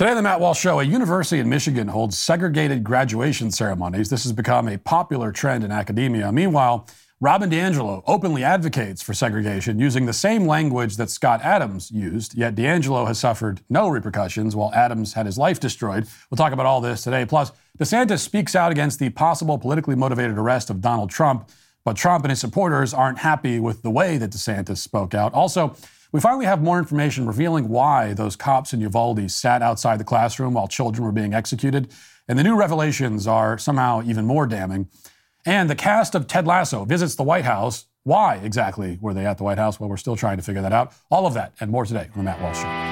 Today on the Matt Walsh Show, a university in Michigan holds segregated graduation ceremonies. This has become a popular trend in academia. Meanwhile, Robin DiAngelo openly advocates for segregation using the same language that Scott Adams used, yet DiAngelo has suffered no repercussions while Adams had his life destroyed. We'll talk about all this today. Plus, DeSantis speaks out against the possible politically motivated arrest of Donald Trump, but Trump and his supporters aren't happy with the way that DeSantis spoke out. Also, we finally have more information revealing why those cops in Uvalde sat outside the classroom while children were being executed. And the new revelations are somehow even more damning. And the cast of Ted Lasso visits the White House. Why exactly were they at the White House? Well, we're still trying to figure that out. All of that and more today on the Matt Walsh Show.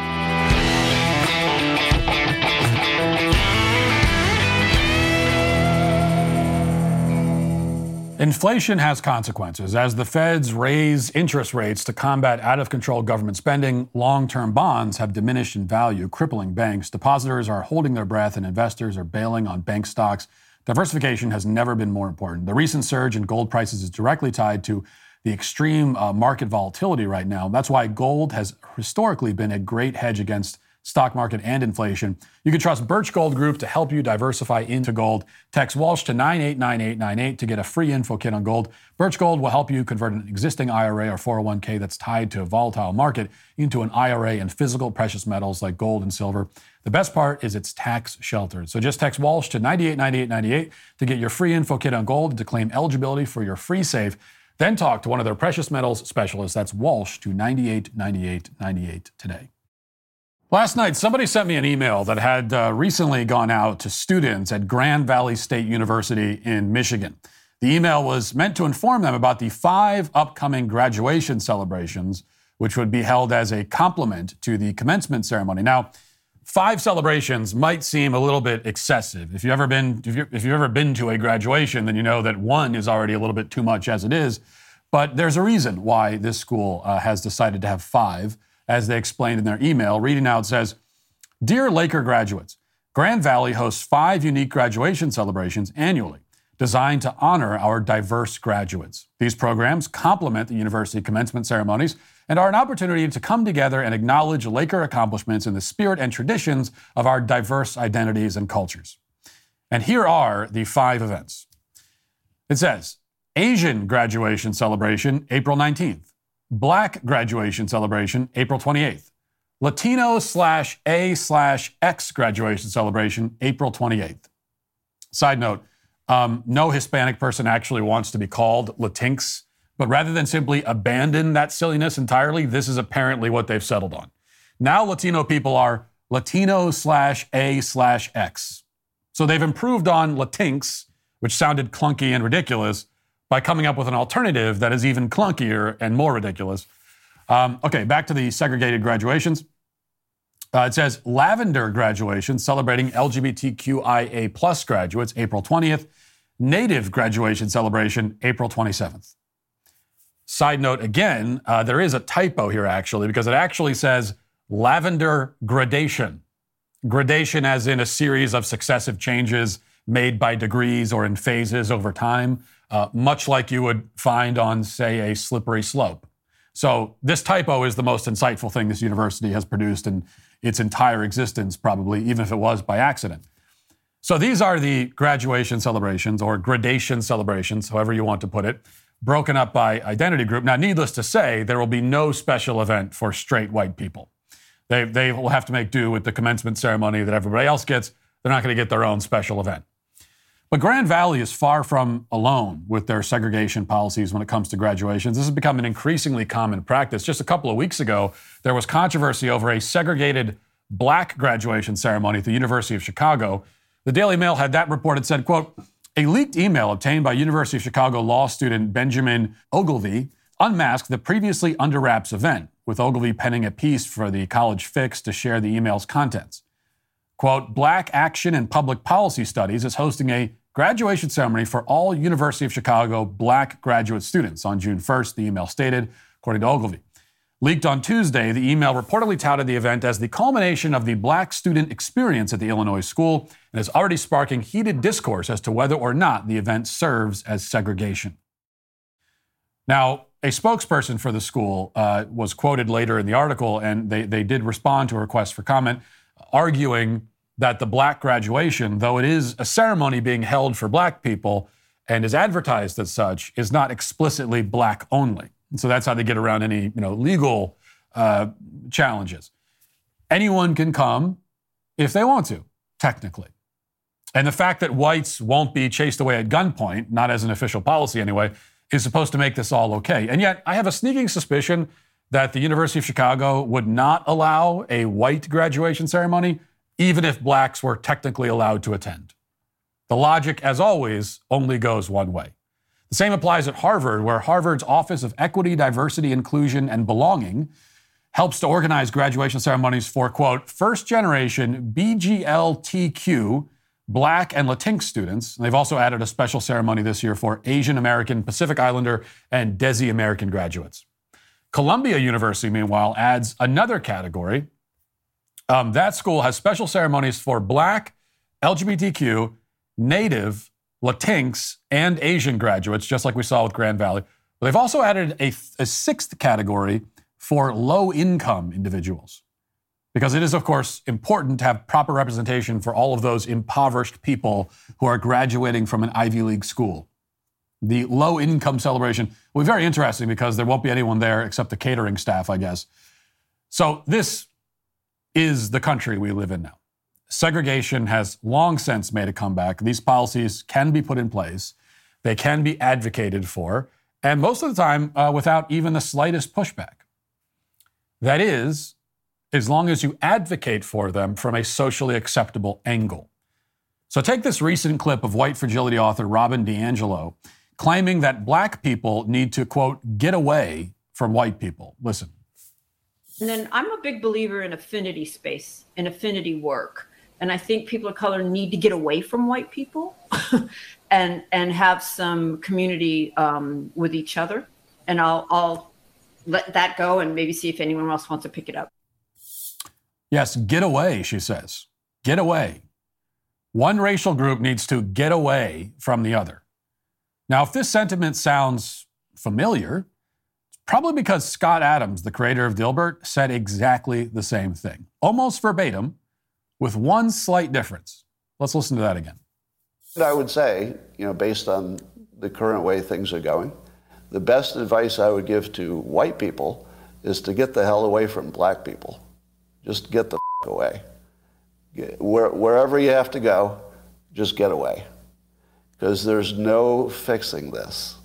Inflation has consequences. As the feds raise interest rates to combat out of control government spending, long term bonds have diminished in value, crippling banks. Depositors are holding their breath, and investors are bailing on bank stocks. Diversification has never been more important. The recent surge in gold prices is directly tied to the extreme uh, market volatility right now. That's why gold has historically been a great hedge against stock market, and inflation. You can trust Birch Gold Group to help you diversify into gold. Text Walsh to 989898 to get a free info kit on gold. Birch Gold will help you convert an existing IRA or 401k that's tied to a volatile market into an IRA in physical precious metals like gold and silver. The best part is it's tax sheltered. So just text Walsh to 989898 to get your free info kit on gold and to claim eligibility for your free safe. Then talk to one of their precious metals specialists. That's Walsh to 989898 today. Last night, somebody sent me an email that had uh, recently gone out to students at Grand Valley State University in Michigan. The email was meant to inform them about the five upcoming graduation celebrations, which would be held as a complement to the commencement ceremony. Now, five celebrations might seem a little bit excessive. If you've ever been, if, if you've ever been to a graduation, then you know that one is already a little bit too much as it is. But there's a reason why this school uh, has decided to have five as they explained in their email. Reading out says Dear Laker graduates, Grand Valley hosts five unique graduation celebrations annually designed to honor our diverse graduates. These programs complement the university commencement ceremonies and are an opportunity to come together and acknowledge Laker accomplishments in the spirit and traditions of our diverse identities and cultures. And here are the five events. It says Asian graduation celebration, April 19th. Black graduation celebration, April 28th. Latino slash A slash X graduation celebration, April 28th. Side note, um, no Hispanic person actually wants to be called Latinx, but rather than simply abandon that silliness entirely, this is apparently what they've settled on. Now Latino people are Latino slash A slash X. So they've improved on Latinx, which sounded clunky and ridiculous, by coming up with an alternative that is even clunkier and more ridiculous. Um, okay, back to the segregated graduations. Uh, it says Lavender graduation celebrating LGBTQIA plus graduates, April 20th. Native graduation celebration, April 27th. Side note again, uh, there is a typo here actually, because it actually says lavender gradation. Gradation, as in a series of successive changes made by degrees or in phases over time uh, much like you would find on, say, a slippery slope. So this typo is the most insightful thing this university has produced in its entire existence, probably, even if it was by accident. So these are the graduation celebrations or gradation celebrations, however you want to put it, broken up by identity group. Now, needless to say, there will be no special event for straight white people. They, they will have to make do with the commencement ceremony that everybody else gets. They're not going to get their own special event. But Grand Valley is far from alone with their segregation policies when it comes to graduations. This has become an increasingly common practice. Just a couple of weeks ago, there was controversy over a segregated black graduation ceremony at the University of Chicago. The Daily Mail had that reported said, quote, a leaked email obtained by University of Chicago law student Benjamin Ogilvy unmasked the previously under wraps event, with Ogilvy penning a piece for the College Fix to share the email's contents. Quote, Black Action and Public Policy Studies is hosting a graduation ceremony for all University of Chicago black graduate students on June 1st, the email stated, according to Ogilvy. Leaked on Tuesday, the email reportedly touted the event as the culmination of the black student experience at the Illinois school and is already sparking heated discourse as to whether or not the event serves as segregation. Now, a spokesperson for the school uh, was quoted later in the article, and they, they did respond to a request for comment. arguing that the black graduation, though it is a ceremony being held for black people and is advertised as such, is not explicitly black only. And so that's how they get around any you know legal uh, challenges. Anyone can come if they want to, technically. And the fact that whites won't be chased away at gunpoint, not as an official policy anyway, is supposed to make this all okay. And yet, I have a sneaking suspicion that the University of Chicago would not allow a white graduation ceremony, even if blacks were technically allowed to attend. The logic, as always, only goes one way. The same applies at Harvard, where Harvard's Office of Equity, Diversity, Inclusion, and Belonging helps to organize graduation ceremonies for, quote, first generation BGLTQ Black and Latinx students. And they've also added a special ceremony this year for Asian American, Pacific Islander, and Desi American graduates. Columbia University, meanwhile, adds another category. Um, that school has special ceremonies for Black, LGBTQ, Native, Latinx, and Asian graduates, just like we saw with Grand Valley. But they've also added a, a sixth category for low income individuals. Because it is, of course, important to have proper representation for all of those impoverished people who are graduating from an Ivy League school. The low income celebration will be very interesting because there won't be anyone there except the catering staff, I guess. So, this is the country we live in now. Segregation has long since made a comeback. These policies can be put in place, they can be advocated for, and most of the time uh, without even the slightest pushback. That is, as long as you advocate for them from a socially acceptable angle. So take this recent clip of white fragility author Robin DiAngelo claiming that black people need to, quote, get away from white people. Listen. And then I'm a big believer in affinity space and affinity work. And I think people of color need to get away from white people and and have some community um, with each other. And I'll I'll let that go and maybe see if anyone else wants to pick it up. Yes, get away, she says. Get away. One racial group needs to get away from the other. Now, if this sentiment sounds familiar, probably because Scott Adams, the creator of Dilbert, said exactly the same thing, almost verbatim, with one slight difference. Let's listen to that again. I would say, you know, based on the current way things are going, the best advice I would give to white people is to get the hell away from black people. Just get the f- away. Get, where, wherever you have to go, just get away. Because there's no fixing this.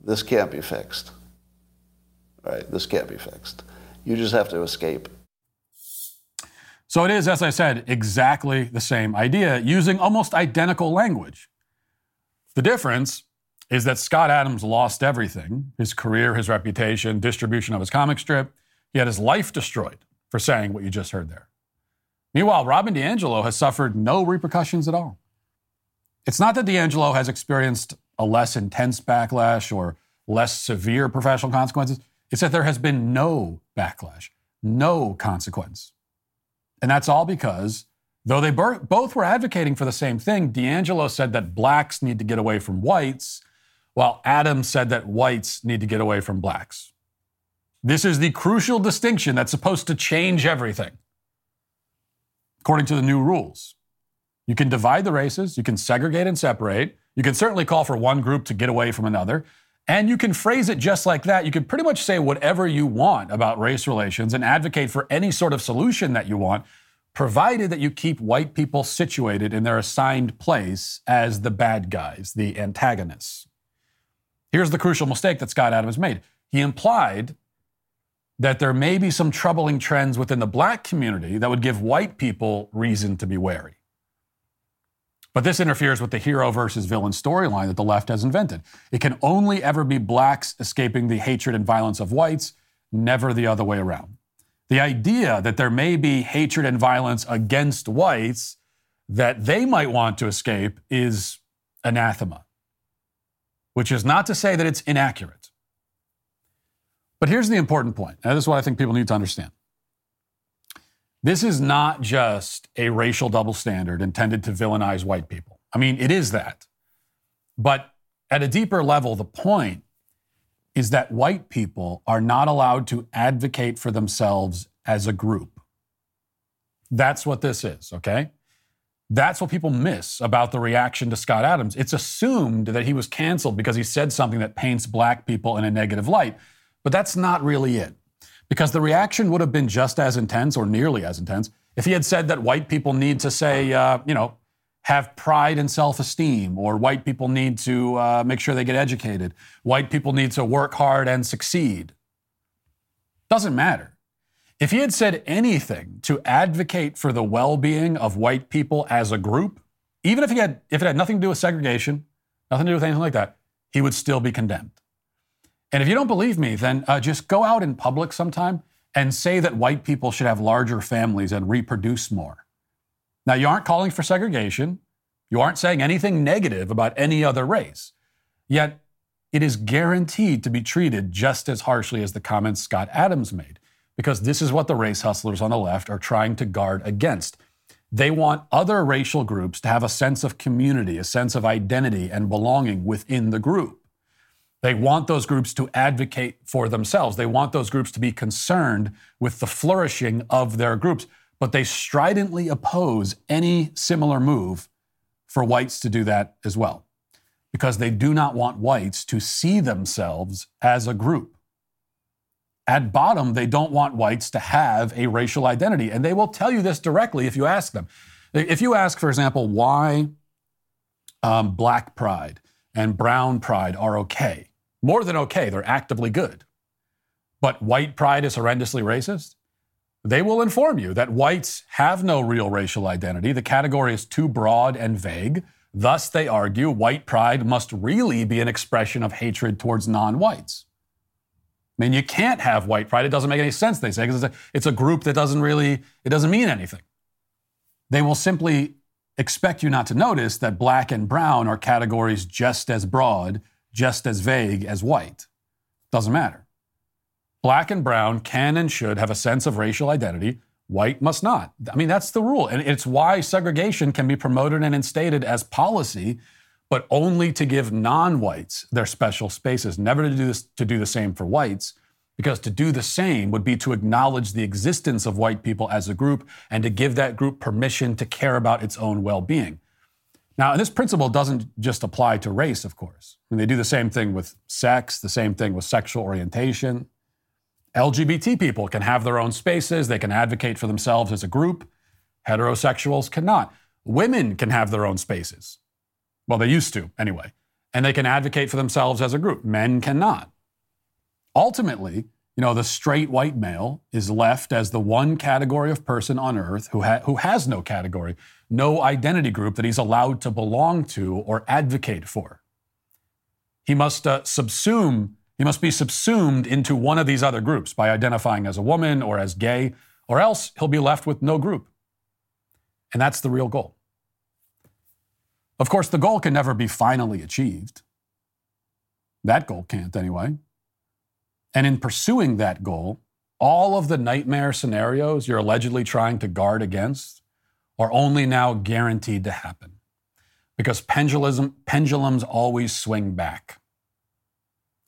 This can't be fixed. Right? This can't be fixed. You just have to escape. So it is, as I said, exactly the same idea, using almost identical language. The difference is that Scott Adams lost everything his career, his reputation, distribution of his comic strip. He had his life destroyed for saying what you just heard there. Meanwhile, Robin DiAngelo has suffered no repercussions at all. It's not that DiAngelo has experienced a less intense backlash or less severe professional consequences. It's that there has been no backlash, no consequence. And that's all because, though they both were advocating for the same thing, DiAngelo said that blacks need to get away from whites, while Adams said that whites need to get away from blacks. This is the crucial distinction that's supposed to change everything, according to the new rules. You can divide the races, you can segregate and separate, you can certainly call for one group to get away from another, and you can phrase it just like that. You can pretty much say whatever you want about race relations and advocate for any sort of solution that you want, provided that you keep white people situated in their assigned place as the bad guys, the antagonists. Here's the crucial mistake that Scott Adams made. He implied that there may be some troubling trends within the black community that would give white people reason to be wary. But this interferes with the hero versus villain storyline that the left has invented. It can only ever be blacks escaping the hatred and violence of whites, never the other way around. The idea that there may be hatred and violence against whites that they might want to escape is anathema, which is not to say that it's inaccurate. But here's the important point. And this is what I think people need to understand. This is not just a racial double standard intended to villainize white people. I mean, it is that. But at a deeper level, the point is that white people are not allowed to advocate for themselves as a group. That's what this is, okay? That's what people miss about the reaction to Scott Adams. It's assumed that he was canceled because he said something that paints black people in a negative light, but that's not really it. Because the reaction would have been just as intense or nearly as intense if he had said that white people need to say, uh, you know, have pride and self esteem, or white people need to uh, make sure they get educated, white people need to work hard and succeed. Doesn't matter. If he had said anything to advocate for the well being of white people as a group, even if, he had, if it had nothing to do with segregation, nothing to do with anything like that, he would still be condemned. And if you don't believe me, then uh, just go out in public sometime and say that white people should have larger families and reproduce more. Now, you aren't calling for segregation. You aren't saying anything negative about any other race. Yet, it is guaranteed to be treated just as harshly as the comments Scott Adams made, because this is what the race hustlers on the left are trying to guard against. They want other racial groups to have a sense of community, a sense of identity and belonging within the group. They want those groups to advocate for themselves. They want those groups to be concerned with the flourishing of their groups but they stridently oppose any similar move for whites to do that as well, because they do not want whites to see themselves as a group. At bottom, they don't want whites to have a racial identity, and they will tell you this directly if you ask them. If you ask, for example, why um, black pride and brown pride are okay, more than okay, they're actively good, but white pride is horrendously racist, they will inform you that whites have no real racial identity. The category is too broad and vague. Thus, they argue white pride must really be an expression of hatred towards non whites. I mean, you can't have white pride. It doesn't make any sense, they say, because it's, it's a, group that doesn't really, it doesn't mean anything. They will simply expect you not to notice that black and brown are categories just as broad, just as vague as white. Doesn't matter. Black and brown can and should have a sense of racial identity. White must not. I mean, that's the rule. And it's why segregation can be promoted and instated as policy, but only to give non whites their special spaces, never to do, this, to do the same for whites, because to do the same would be to acknowledge the existence of white people as a group and to give that group permission to care about its own well being. Now, this principle doesn't just apply to race, of course. I mean, they do the same thing with sex, the same thing with sexual orientation. LGBT people can have their own spaces, they can advocate for themselves as a group. Heterosexuals cannot. Women can have their own spaces. Well, they used to, anyway. And they can advocate for themselves as a group. Men cannot. Ultimately, you know, the straight white male is left as the one category of person on earth who, ha- who has no category, no identity group that he's allowed to belong to or advocate for. He must uh, subsume he must be subsumed into one of these other groups by identifying as a woman or as gay, or else he'll be left with no group. And that's the real goal. Of course, the goal can never be finally achieved. That goal can't, anyway. And in pursuing that goal, all of the nightmare scenarios you're allegedly trying to guard against are only now guaranteed to happen because pendulum, pendulums always swing back.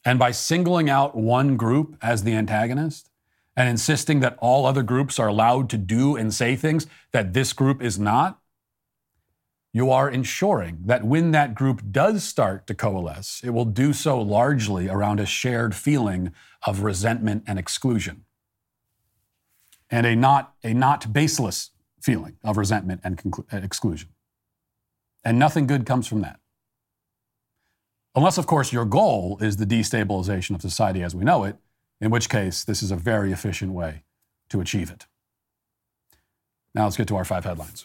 And by singling out one group as the antagonist and insisting that all other groups are allowed to do and say things that this group is not, you are ensuring that when that group does start to coalesce, it will do so largely around a shared feeling of resentment and exclusion. And a not, a not baseless feeling of resentment and conclu- uh, exclusion. And nothing good comes from that. Unless, of course, your goal is the destabilization of society as we know it, in which case this is a very efficient way to achieve it. Now let's get to our five headlines.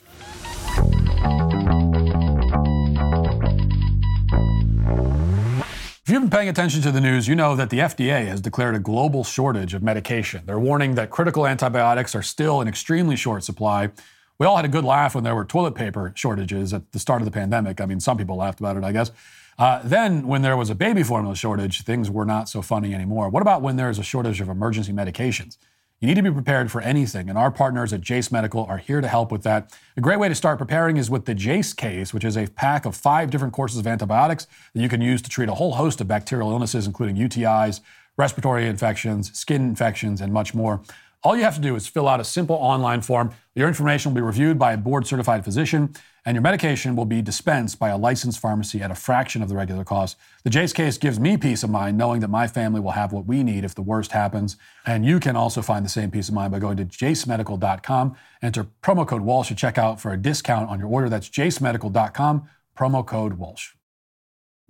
You've been paying attention to the news, you know that the FDA has declared a global shortage of medication. They're warning that critical antibiotics are still in extremely short supply. We all had a good laugh when there were toilet paper shortages at the start of the pandemic. I mean, some people laughed about it, I guess. Uh, then, when there was a baby formula shortage, things were not so funny anymore. What about when there is a shortage of emergency medications? You need to be prepared for anything, and our partners at Jase Medical are here to help with that. A great way to start preparing is with the Jase case, which is a pack of five different courses of antibiotics that you can use to treat a whole host of bacterial illnesses, including UTIs, respiratory infections, skin infections, and much more. All you have to do is fill out a simple online form. Your information will be reviewed by a board certified physician, and your medication will be dispensed by a licensed pharmacy at a fraction of the regular cost. The Jase case gives me peace of mind knowing that my family will have what we need if the worst happens. And you can also find the same peace of mind by going to jasemedical.com. enter promo code Walsh at checkout for a discount on your order. That's jasemedical.com, promo code Walsh.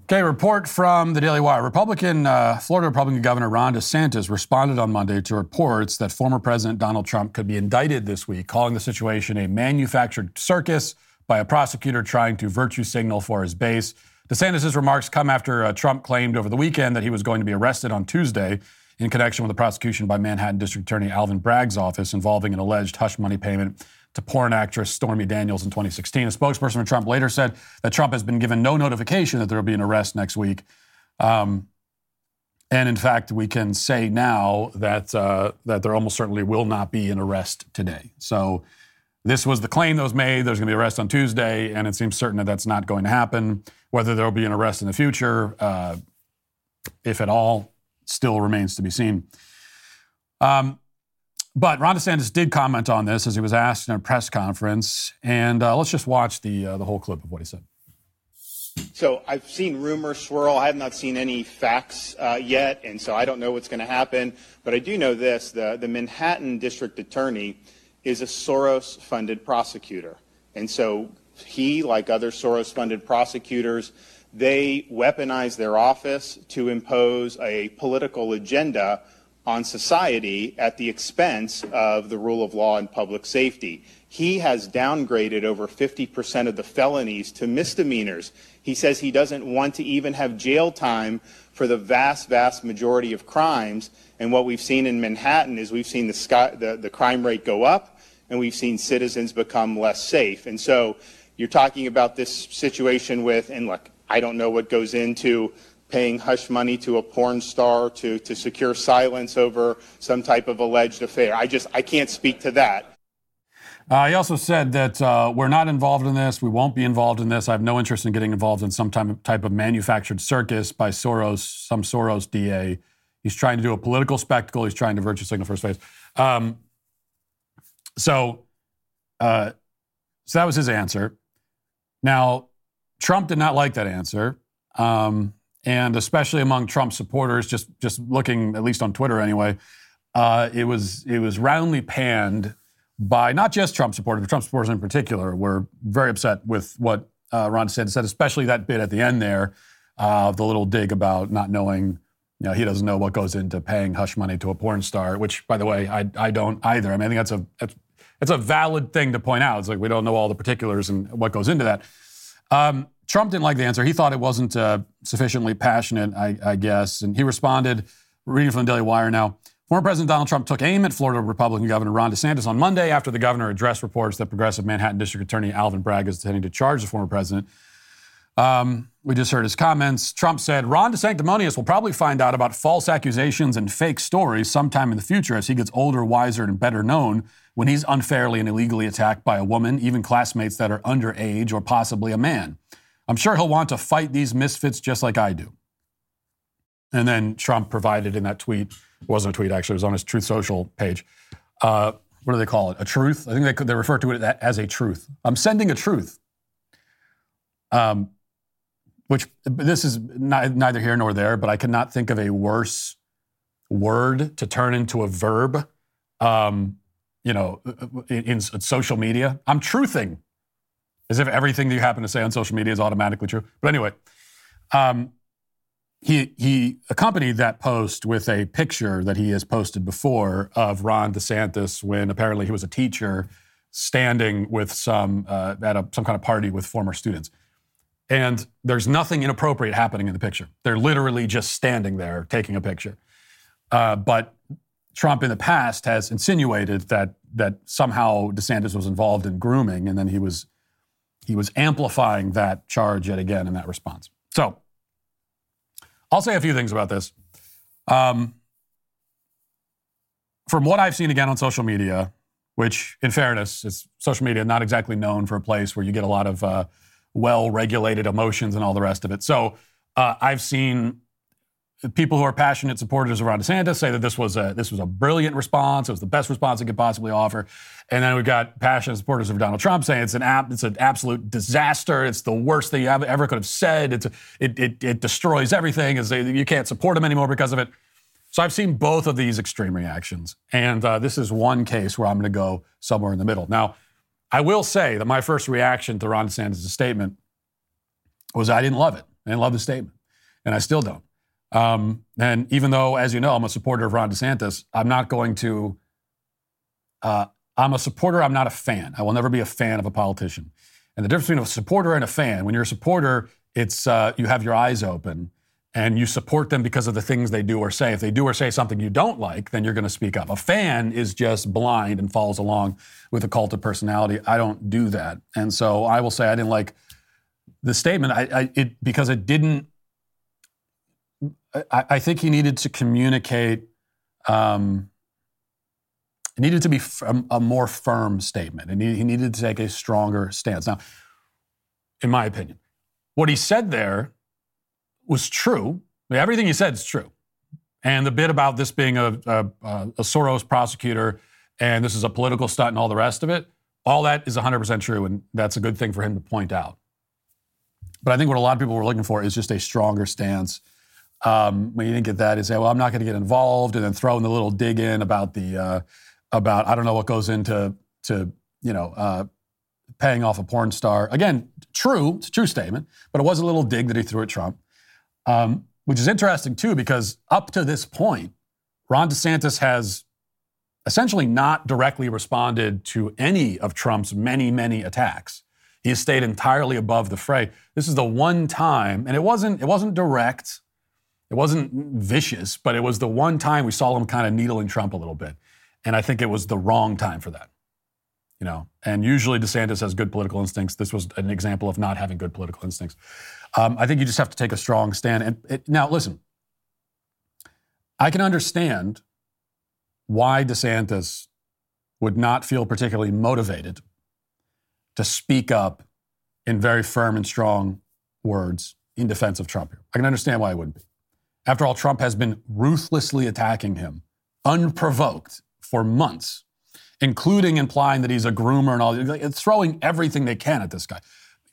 Okay, report from the Daily Wire. Republican, uh, Florida Republican Governor Ron DeSantis responded on Monday to reports that former President Donald Trump could be indicted this week, calling the situation a manufactured circus by a prosecutor trying to virtue signal for his base. DeSantis' remarks come after uh, Trump claimed over the weekend that he was going to be arrested on Tuesday in connection with the prosecution by Manhattan District Attorney Alvin Bragg's office involving an alleged hush money payment to porn actress Stormy Daniels in 2016. A spokesperson for Trump later said that Trump has been given no notification that there will be an arrest next week. Um, and in fact, we can say now that uh, that there almost certainly will not be an arrest today. So this was the claim that was made. There's going to be an arrest on Tuesday, and it seems certain that that's not going to happen. Whether there will be an arrest in the future, uh, if at all, still remains to be seen. Um, but Ron DeSantis did comment on this as he was asked in a press conference, and uh, let's just watch the uh, the whole clip of what he said. So I've seen rumors swirl. I have not seen any facts uh, yet, and so I don't know what's going to happen. But I do know this: the the Manhattan District Attorney is a Soros-funded prosecutor, and so he, like other Soros-funded prosecutors, they weaponize their office to impose a political agenda on society at the expense of the rule of law and public safety. He has downgraded over 50% of the felonies to misdemeanors. He says he doesn't want to even have jail time for the vast, vast majority of crimes. And what we've seen in Manhattan is we've seen the, sky, the, the crime rate go up and we've seen citizens become less safe. And so you're talking about this situation with, and look, I don't know what goes into paying hush money to a porn star to, to secure silence over some type of alleged affair. I just, I can't speak to that. Uh, he also said that uh, we're not involved in this. We won't be involved in this. I have no interest in getting involved in some type of manufactured circus by Soros, some Soros DA. He's trying to do a political spectacle. He's trying to virtue signal his face. Um, so, uh, so that was his answer. Now, Trump did not like that answer. Um, and especially among Trump supporters, just just looking at least on Twitter anyway, uh, it was it was roundly panned by not just Trump supporters, but Trump supporters in particular were very upset with what uh, Ron said. Said especially that bit at the end there, uh, the little dig about not knowing. You know, he doesn't know what goes into paying hush money to a porn star, which, by the way, I, I don't either. I mean, I think that's a that's, it's a valid thing to point out. It's like we don't know all the particulars and what goes into that. Um, Trump didn't like the answer. He thought it wasn't uh, sufficiently passionate, I, I, guess. And he responded, reading from the Daily Wire now. Former President Donald Trump took aim at Florida Republican Governor Ron DeSantis on Monday after the governor addressed reports that progressive Manhattan District Attorney Alvin Bragg is intending to charge the former president. Um, we just heard his comments. Trump said Ron DeSanctimonious will probably find out about false accusations and fake stories sometime in the future as he gets older, wiser, and better known when he's unfairly and illegally attacked by a woman, even classmates that are underage or possibly a man. I'm sure he'll want to fight these misfits just like I do. And then Trump provided in that tweet, wasn't a tweet actually, it was on his Truth Social page. Uh, what do they call it? A truth? I think they, they refer to it as a truth. I'm sending a truth. Um, which this is neither here nor there, but I cannot think of a worse word to turn into a verb. Um, you know, in, in social media, I'm truthing as if everything that you happen to say on social media is automatically true. But anyway, um, he he accompanied that post with a picture that he has posted before of Ron DeSantis when apparently he was a teacher standing with some uh, at a, some kind of party with former students. And there's nothing inappropriate happening in the picture. They're literally just standing there taking a picture. Uh, but Trump in the past has insinuated that that somehow DeSantis was involved in grooming, and then he was he was amplifying that charge yet again in that response. So I'll say a few things about this. Um, from what I've seen again on social media, which, in fairness, is social media not exactly known for a place where you get a lot of uh, well-regulated emotions and all the rest of it. So uh, I've seen people who are passionate supporters of Ron DeSantis say that this was a this was a brilliant response. It was the best response he could possibly offer. And then we've got passionate supporters of Donald Trump saying it's an app, it's an absolute disaster. It's the worst thing you ever could have said. It's a, it, it it destroys everything. Is you can't support him anymore because of it. So I've seen both of these extreme reactions, and uh, this is one case where I'm going to go somewhere in the middle. Now, I will say that my first reaction to Ron DeSantis' statement was I didn't love it. I didn't love the statement, and I still don't. Um, and even though, as you know, I'm a supporter of Ron DeSantis, I'm not going to. Uh, I'm a supporter. I'm not a fan. I will never be a fan of a politician. And the difference between a supporter and a fan, when you're a supporter, it's uh, you have your eyes open and you support them because of the things they do or say. If they do or say something you don't like, then you're going to speak up. A fan is just blind and follows along with a cult of personality. I don't do that, and so I will say I didn't like the statement. I, I it because it didn't I, I think he needed to communicate. Um, it needed to be a, a more firm statement, and he, he needed to take a stronger stance. Now, in my opinion, what he said there was true. Everything he said is true. And the bit about this being a, a, a, Soros prosecutor and this is a political stunt and all the rest of it, all that is 100% true. And that's a good thing for him to point out. But I think what a lot of people were looking for is just a stronger stance um, when you didn't get that, you say, "Well, I'm not going to get involved," and then throw in the little dig in about the uh, about I don't know what goes into to you know uh, paying off a porn star. Again, true, it's a true statement, but it was a little dig that he threw at Trump, um, which is interesting too because up to this point, Ron DeSantis has essentially not directly responded to any of Trump's many, many attacks. He has stayed entirely above the fray. This is the one time, and it wasn't it wasn't direct. It wasn't vicious, but it was the one time we saw him kind of needling Trump a little bit. And I think it was the wrong time for that. You know, and usually DeSantis has good political instincts. This was an example of not having good political instincts. Um, I think you just have to take a strong stand. And it, now, listen, I can understand why DeSantis would not feel particularly motivated to speak up in very firm and strong words in defense of Trump. Here. I can understand why he wouldn't be. After all, Trump has been ruthlessly attacking him, unprovoked, for months, including implying that he's a groomer and all. It's throwing everything they can at this guy,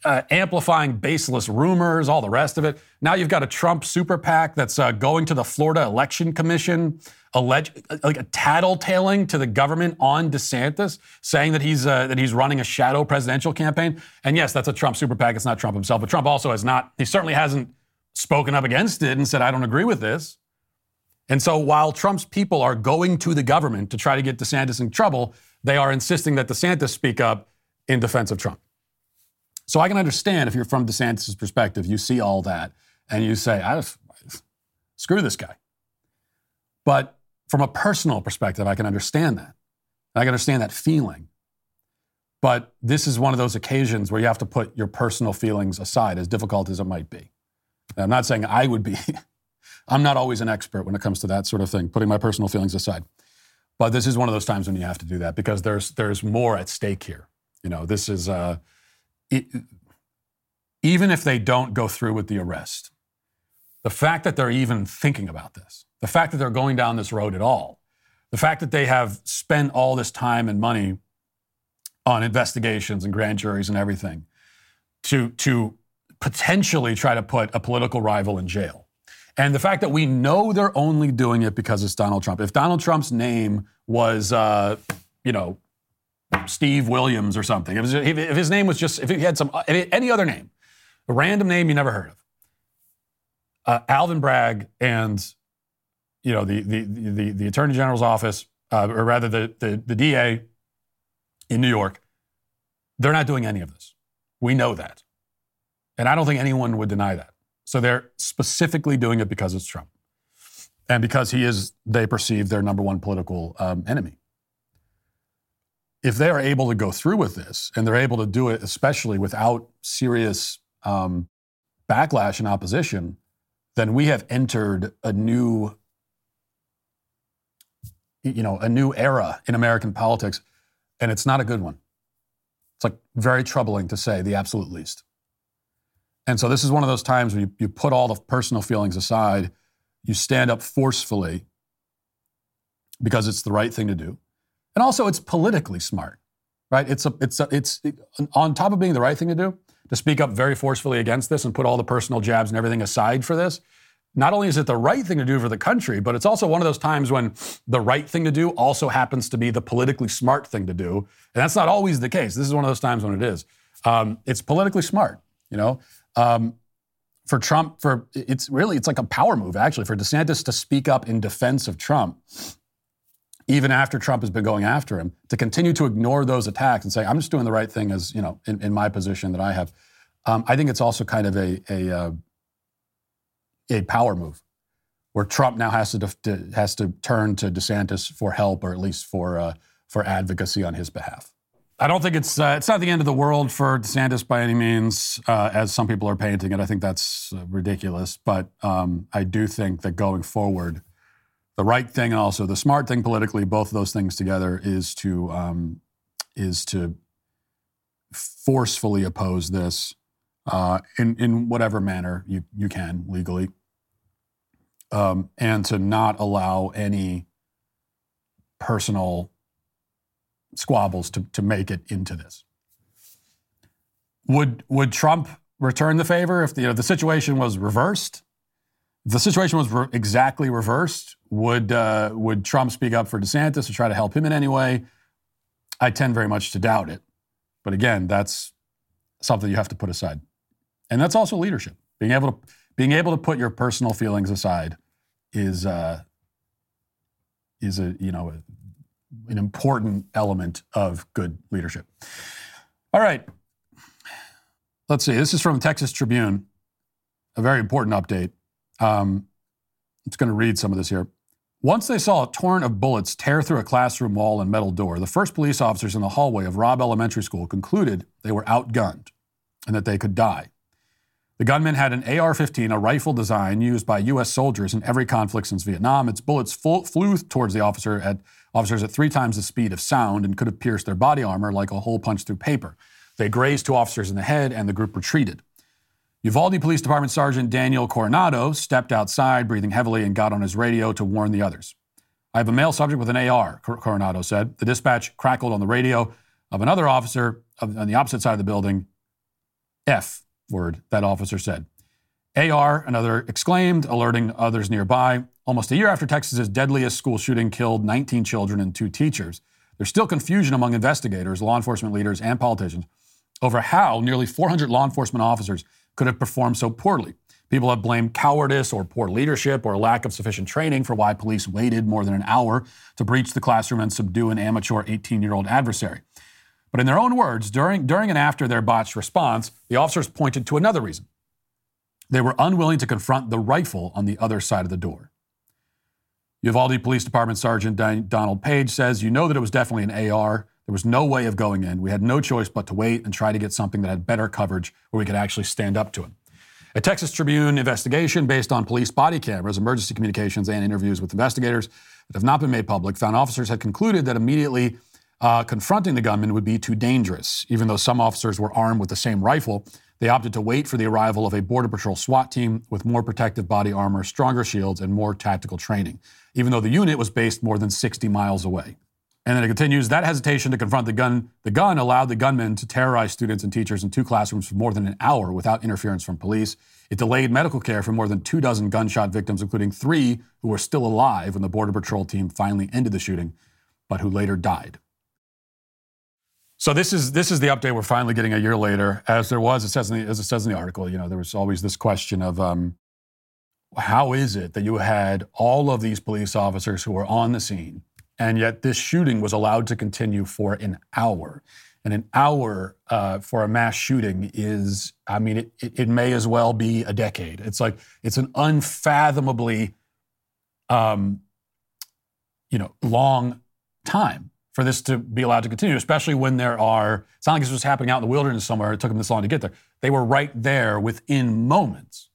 uh, amplifying baseless rumors, all the rest of it. Now you've got a Trump super PAC that's uh, going to the Florida Election Commission, alleged like a tattletaling to the government on DeSantis, saying that he's uh, that he's running a shadow presidential campaign. And yes, that's a Trump super PAC. It's not Trump himself, but Trump also has not. He certainly hasn't spoken up against it and said, I don't agree with this. And so while Trump's people are going to the government to try to get DeSantis in trouble, they are insisting that DeSantis speak up in defense of Trump. So I can understand if you're from DeSantis' perspective, you see all that and you say, I just, screw this guy. But from a personal perspective, I can understand that. I can understand that feeling. But this is one of those occasions where you have to put your personal feelings aside, as difficult as it might be. I'm not saying I would be. I'm not always an expert when it comes to that sort of thing, putting my personal feelings aside. But this is one of those times when you have to do that because there's there's more at stake here. You know, this is uh, it, even if they don't go through with the arrest, the fact that they're even thinking about this, the fact that they're going down this road at all, the fact that they have spent all this time and money on investigations and grand juries and everything to to potentially try to put a political rival in jail. And the fact that we know they're only doing it because it's Donald Trump. If Donald Trump's name was, uh, you know, Steve Williams or something, if, if, his name was just, if he had some, any other name, a random name you never heard of, uh, Alvin Bragg and, you know, the, the, the, the Attorney General's office, uh, or rather the, the, the DA in New York, they're not doing any of this. We know that. And I don't think anyone would deny that. So they're specifically doing it because it's Trump and because he is, they perceive their number one political um, enemy. If they are able to go through with this and they're able to do it, especially without serious um, backlash and opposition, then we have entered a new, you know, a new era in American politics, and it's not a good one. It's like very troubling to say the absolute least. And so this is one of those times where you, you put all the personal feelings aside You stand up forcefully because it's the right thing to do. And also, it's politically smart, right? It's, a, it's, a, it's it, on top of being the right thing to do, to speak up very forcefully against this and put all the personal jabs and everything aside for this. Not only is it the right thing to do for the country, but it's also one of those times when the right thing to do also happens to be the politically smart thing to do. And that's not always the case. This is one of those times when it is. Um, it's politically smart, you know. Um, for Trump, for it's really it's like a power move actually for DeSantis to speak up in defense of Trump, even after Trump has been going after him, to continue to ignore those attacks and say I'm just doing the right thing as you know in, in my position that I have. Um, I think it's also kind of a a, uh, a power move where Trump now has to, to, has to turn to DeSantis for help or at least for uh, for advocacy on his behalf. I don't think it's uh, it's not the end of the world for DeSantis by any means, uh, as some people are painting it. I think that's uh, ridiculous, but um, I do think that going forward, the right thing and also the smart thing politically, both of those things together, is to um, is to forcefully oppose this uh, in in whatever manner you you can legally, um, and to not allow any personal squabbles to, to make it into this. Would would Trump return the favor if the, you know, the situation was reversed? If the situation was re- exactly reversed, would uh, would Trump speak up for DeSantis to try to help him in any way? I tend very much to doubt it. But again, that's something you have to put aside, and that's also leadership. Being able to being able to put your personal feelings aside is uh, is a you know an important element of good leadership. All right. Let's see. This is from the Texas Tribune, a very important update. Um, I'm just going to read some of this here. Once they saw a torrent of bullets tear through a classroom wall and metal door, the first police officers in the hallway of Robb Elementary School concluded they were outgunned and that they could die. The gunman had an AR 15, a rifle design used by U.S. soldiers in every conflict since Vietnam. Its bullets flew towards the officer at officers at three times the speed of sound and could have pierced their body armor like a hole punched through paper. They grazed two officers in the head, and the group retreated. Uvalde Police Department Sergeant Daniel Coronado stepped outside, breathing heavily, and got on his radio to warn the others. I have a male subject with an AR, Coronado said. The dispatch crackled on the radio of another officer on the opposite side of the building. F word, that officer said. AR, another exclaimed, alerting others nearby. Almost a year after Texas's deadliest school shooting killed 19 children and two teachers, there's still confusion among investigators, law enforcement leaders, and politicians over how nearly 400 law enforcement officers could have performed so poorly. People have blamed cowardice or poor leadership or lack of sufficient training for why police waited more than an hour to breach the classroom and subdue an amateur 18 year old adversary. But in their own words, during, during and after their botched response, the officers pointed to another reason. They were unwilling to confront the rifle on the other side of the door. Uvalde Police Department Sergeant Donald Page says, You know that it was definitely an AR. There was no way of going in. We had no choice but to wait and try to get something that had better coverage where we could actually stand up to him. A Texas Tribune investigation based on police body cameras, emergency communications, and interviews with investigators that have not been made public found officers had concluded that immediately uh, confronting the gunman would be too dangerous. Even though some officers were armed with the same rifle, they opted to wait for the arrival of a Border Patrol SWAT team with more protective body armor, stronger shields, and more tactical training, even though the unit was based more than 60 miles away. And then it continues that hesitation to confront the gun, the gun allowed the gunman to terrorize students and teachers in two classrooms for more than an hour without interference from police. It delayed medical care for more than two dozen gunshot victims, including three who were still alive when the Border Patrol team finally ended the shooting, but who later died. So this is this is the update we're finally getting a year later. As there was, it says in the, as it says in the article, you know, there was always this question of um, how is it that you had all of these police officers who were on the scene, and yet this shooting was allowed to continue for an hour. And an hour uh, for a mass shooting is, I mean, it, it, it, may as well be a decade. It's like it's an unfathomably, um, you know, long time for this to be allowed to continue, especially when there are, it's not like this was happening out in the wilderness somewhere. It took them this long to get there. They were right there within moments,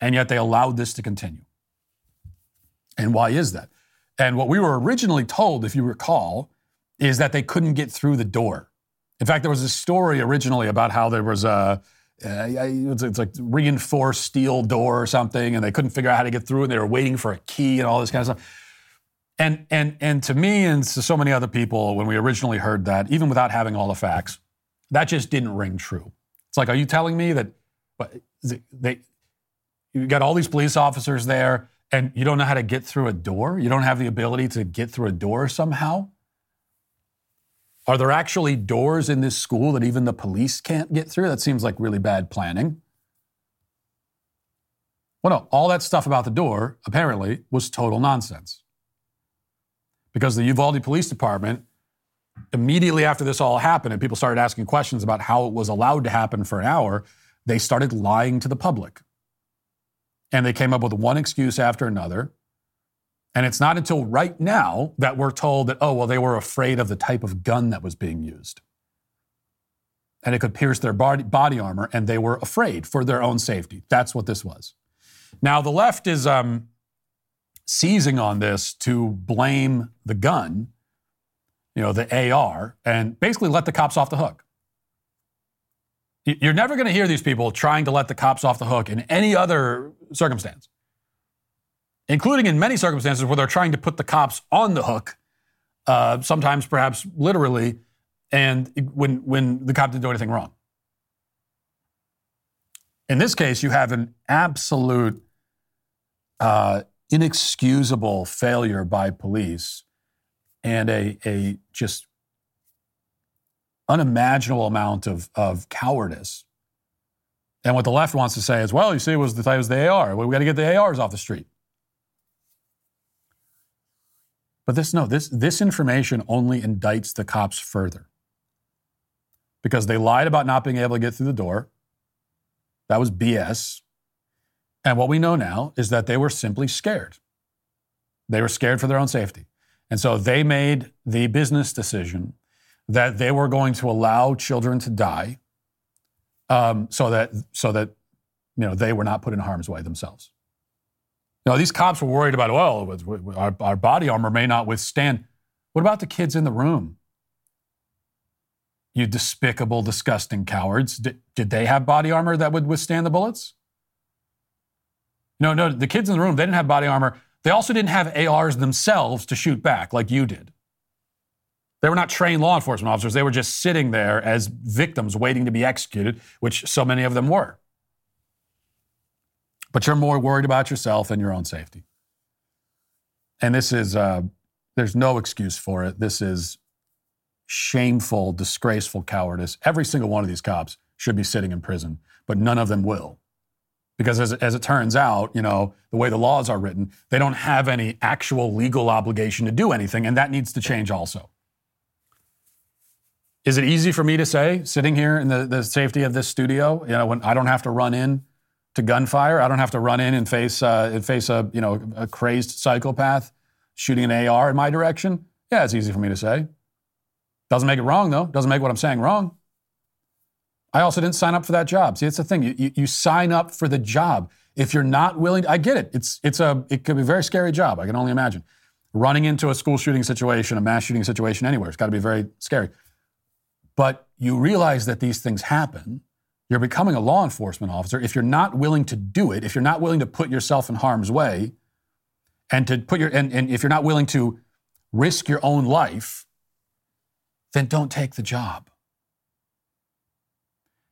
and yet they allowed this to continue. And why is that? And what we were originally told, if you recall, is that they couldn't get through the door. In fact, there was a story originally about how there was a, uh, it's, it's, like reinforced steel door or something, and they couldn't figure out how to get through, and they were waiting for a key and all this kind of stuff. And and and to me and to so many other people, when we originally heard that, even without having all the facts, that just didn't ring true. It's like, are you telling me that they you got all these police officers there, and you don't know how to get through a door? You don't have the ability to get through a door somehow? Are there actually doors in this school that even the police can't get through? That seems like really bad planning. Well, no, all that stuff about the door apparently was total nonsense. Because the Uvalde Police Department, immediately after this all happened and people started asking questions about how it was allowed to happen for an hour, they started lying to the public. And they came up with one excuse after another. And it's not until right now that we're told that, oh, well, they were afraid of the type of gun that was being used. And it could pierce their body, body armor, and they were afraid for their own safety. That's what this was. Now, the left is um, seizing on this to blame the gun, you know, the AR, and basically let the cops off the hook. You're never going to hear these people trying to let the cops off the hook in any other circumstance including in many circumstances where they're trying to put the cops on the hook, uh, sometimes perhaps literally, and when, when the cop didn't do anything wrong. In this case, you have an absolute uh, inexcusable failure by police and a, a just unimaginable amount of, of cowardice. And what the left wants to say is, well, you see, it was the, it was the AR. We got to get the ARs off the street. But this, no, this, this information only indicts the cops further because they lied about not being able to get through the door. That was BS. And what we know now is that they were simply scared. They were scared for their own safety. And so they made the business decision that they were going to allow children to die um, so that so that you know they were not put in harm's way themselves. Now, these cops were worried about, well, our, our body armor may not withstand. What about the kids in the room? You despicable, disgusting cowards. Did, did they have body armor that would withstand the bullets? No, no, the kids in the room, they didn't have body armor. They also didn't have ARs themselves to shoot back like you did. They were not trained law enforcement officers. They were just sitting there as victims waiting to be executed, which so many of them were. But you're more worried about yourself and your own safety. And this is, uh, there's no excuse for it. This is shameful, disgraceful cowardice. Every single one of these cops should be sitting in prison, but none of them will. Because as, as it turns out, you know, the way the laws are written, they don't have any actual legal obligation to do anything, and that needs to change also. Is it easy for me to say, sitting here in the, the safety of this studio, you know, when I don't have to run in to gunfire. I don't have to run in and face uh, and face a you know a crazed psychopath shooting an AR in my direction. Yeah, it's easy for me to say. Doesn't make it wrong though. Doesn't make what I'm saying wrong. I also didn't sign up for that job. See, it's the thing. You, you, you sign up for the job. If you're not willing, to, I get it. It's it's a it could be a very scary job. I can only imagine running into a school shooting situation, a mass shooting situation anywhere. It's got to be very scary. But you realize that these things happen you're becoming a law enforcement officer. If you're not willing to do it, if you're not willing to put yourself in harm's way, and to put your and, and if you're not willing to risk your own life, then don't take the job.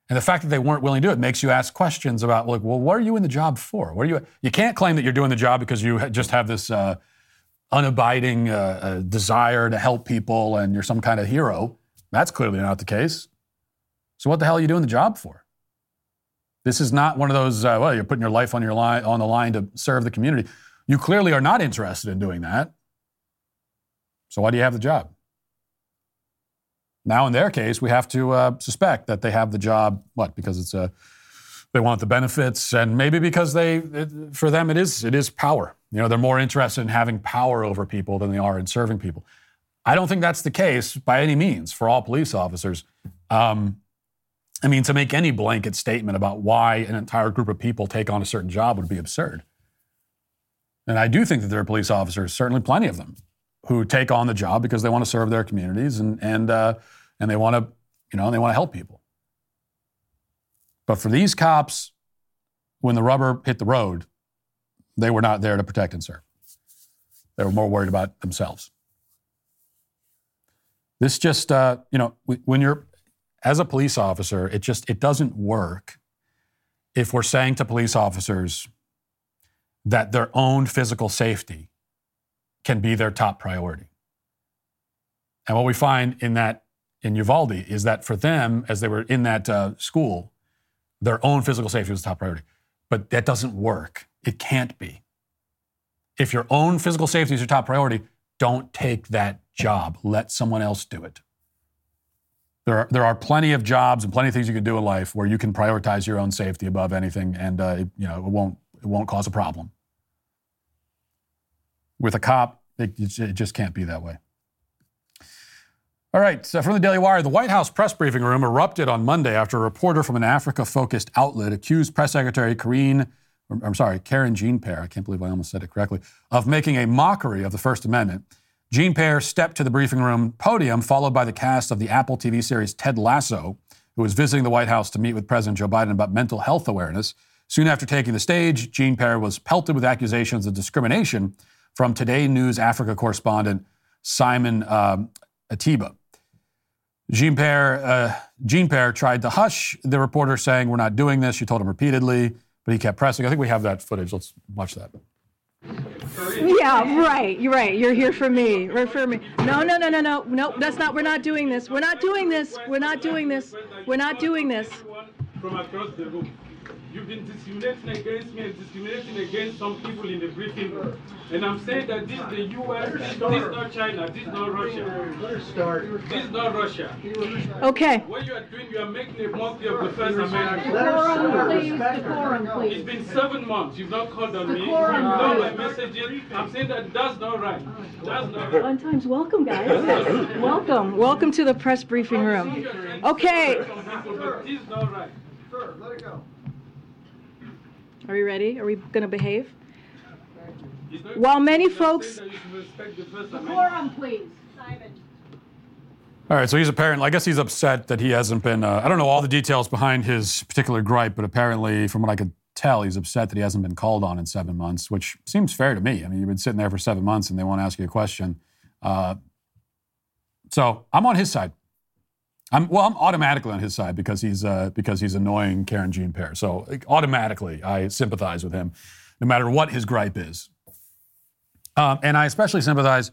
And the fact that they weren't willing to do it makes you ask questions about, like, well, what are you in the job for? What are you? You can't claim that you're doing the job because you just have this uh, unabiding uh, uh, desire to help people and you're some kind of hero. That's clearly not the case. So what the hell are you doing the job for? This is not one of those, uh, well, you're putting your life on, your line, on the line to serve the community. You clearly are not interested in doing that. So why do you have the job? Now, in their case, we have to uh, suspect that they have the job, what? Because it's a, they want the benefits, and maybe because they, it, for them, it is it is power. You know, they're more interested in having power over people than they are in serving people. I don't think that's the case by any means for all police officers. Um, I mean, to make any blanket statement about why an entire group of people take on a certain job would be absurd. And I do think that there are police officers, certainly plenty of them, who take on the job because they want to serve their communities and and uh, and they want to, you know, they want to help people. But for these cops, when the rubber hit the road, they were not there to protect and serve. They were more worried about themselves. This just, uh, you know, when you're as a police officer, it just it doesn't work if we're saying to police officers that their own physical safety can be their top priority. And what we find in that in Uvalde is that for them, as they were in that uh, school, their own physical safety was top priority. But that doesn't work. It can't be. If your own physical safety is your top priority, don't take that job. Let someone else do it. There are, there are plenty of jobs and plenty of things you can do in life where you can prioritize your own safety above anything, and uh, it, you know it won't it won't cause a problem. With a cop, it, it just can't be that way. All right, so from the Daily Wire, the White House press briefing room erupted on Monday after a reporter from an Africa-focused outlet accused Press Secretary Karine I'm sorry, Karen Jean-Pierre, I can't believe I almost said it correctly, of making a mockery of the First Amendment. Jean-Pierre stepped to the briefing room podium, followed by the cast of the Apple TV series Ted Lasso, who was visiting the White House to meet with President Joe Biden about mental health awareness. Soon after taking the stage, Jean-Pierre was pelted with accusations of discrimination from Today News Africa correspondent Simon uh, Ateba. Jean-Pierre, uh, Jean-Pierre tried to hush the reporter, saying, We're not doing this. She told him repeatedly but he kept pressing. I think we have that footage. Let's watch that. Yeah, right. You're right. You're here for me. Refer me. No, no, no, no, no. No, that's not. We're not doing this. We're not doing this. We're not doing this. We're not doing this. From across the room. You've been discriminating against me and discriminating against some people in the briefing room. And I'm saying that this is the U.S., this, this is not China, this is not Russia. Let her start. This is not Russia. Okay. What you are doing, you are making a mockery of the First Amendment. Decorum, please. Decorum, please. It's been seven months. You've not called on me. You've not my messages. I'm saying that that's not right. That's not right. On times, welcome, guys. welcome. Welcome to the press briefing room. Okay. This is not right. Sir, let it go. Are we ready? Are we going to behave? While many folks. Decorum, please. Simon. All right, so he's apparently, I guess he's upset that he hasn't been, uh, I don't know all the details behind his particular gripe, but apparently, from what I could tell, he's upset that he hasn't been called on in seven months, which seems fair to me. I mean, you've been sitting there for seven months and they won't ask you a question. Uh, so I'm on his side. I'm well. I'm automatically on his side because he's uh, because he's annoying Karen Jean-Pierre. So like, automatically, I sympathize with him, no matter what his gripe is. Um, and I especially sympathize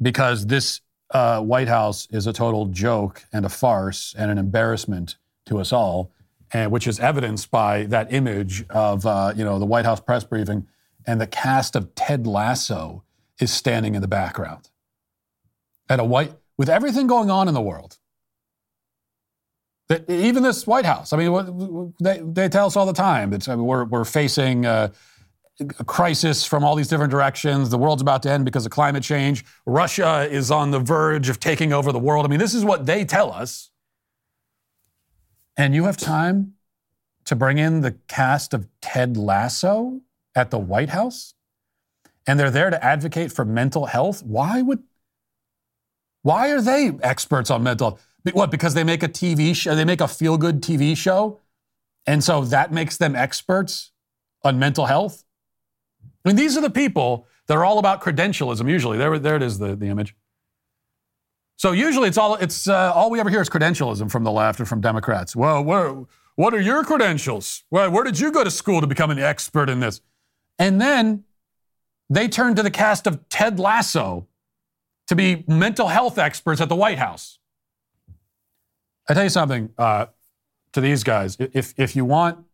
because this uh, White House is a total joke and a farce and an embarrassment to us all, and which is evidenced by that image of uh, you know the White House press briefing and the cast of Ted Lasso is standing in the background at a white with everything going on in the world that even this White House, I mean, they, they tell us all the time that I mean, we're, we're facing a, a crisis from all these different directions. The world's about to end because of climate change. Russia is on the verge of taking over the world. I mean, this is what they tell us. And you have time to bring in the cast of Ted Lasso at the White House? And they're there to advocate for mental health? Why would why are they experts on mental health? What? Because they make a TV show, they make a feel good TV show, and so that makes them experts on mental health. I mean, these are the people that are all about credentialism. Usually, there, there it is, the, the image. So usually, it's all it's uh, all we ever hear is credentialism from the left or from Democrats. Well, where, what are your credentials? Well, where did you go to school to become an expert in this? And then they turn to the cast of Ted Lasso to be mental health experts at the White House. I tell you something uh, to these guys. If if you want,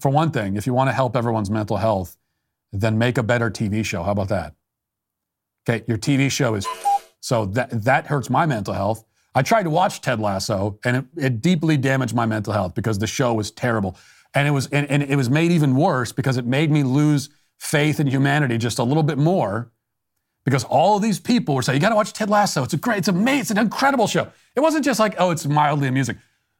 for one thing, if you want to help everyone's mental health, then make a better TV show. How about that? Okay, your TV show is so that that hurts my mental health. I tried to watch Ted Lasso, and it, it deeply damaged my mental health because the show was terrible, and it was and, and it was made even worse because it made me lose faith in humanity just a little bit more because all of these people were saying, you got to watch Ted Lasso. It's a great, it's amazing, it's an incredible show. It wasn't just like, oh, it's mildly amusing.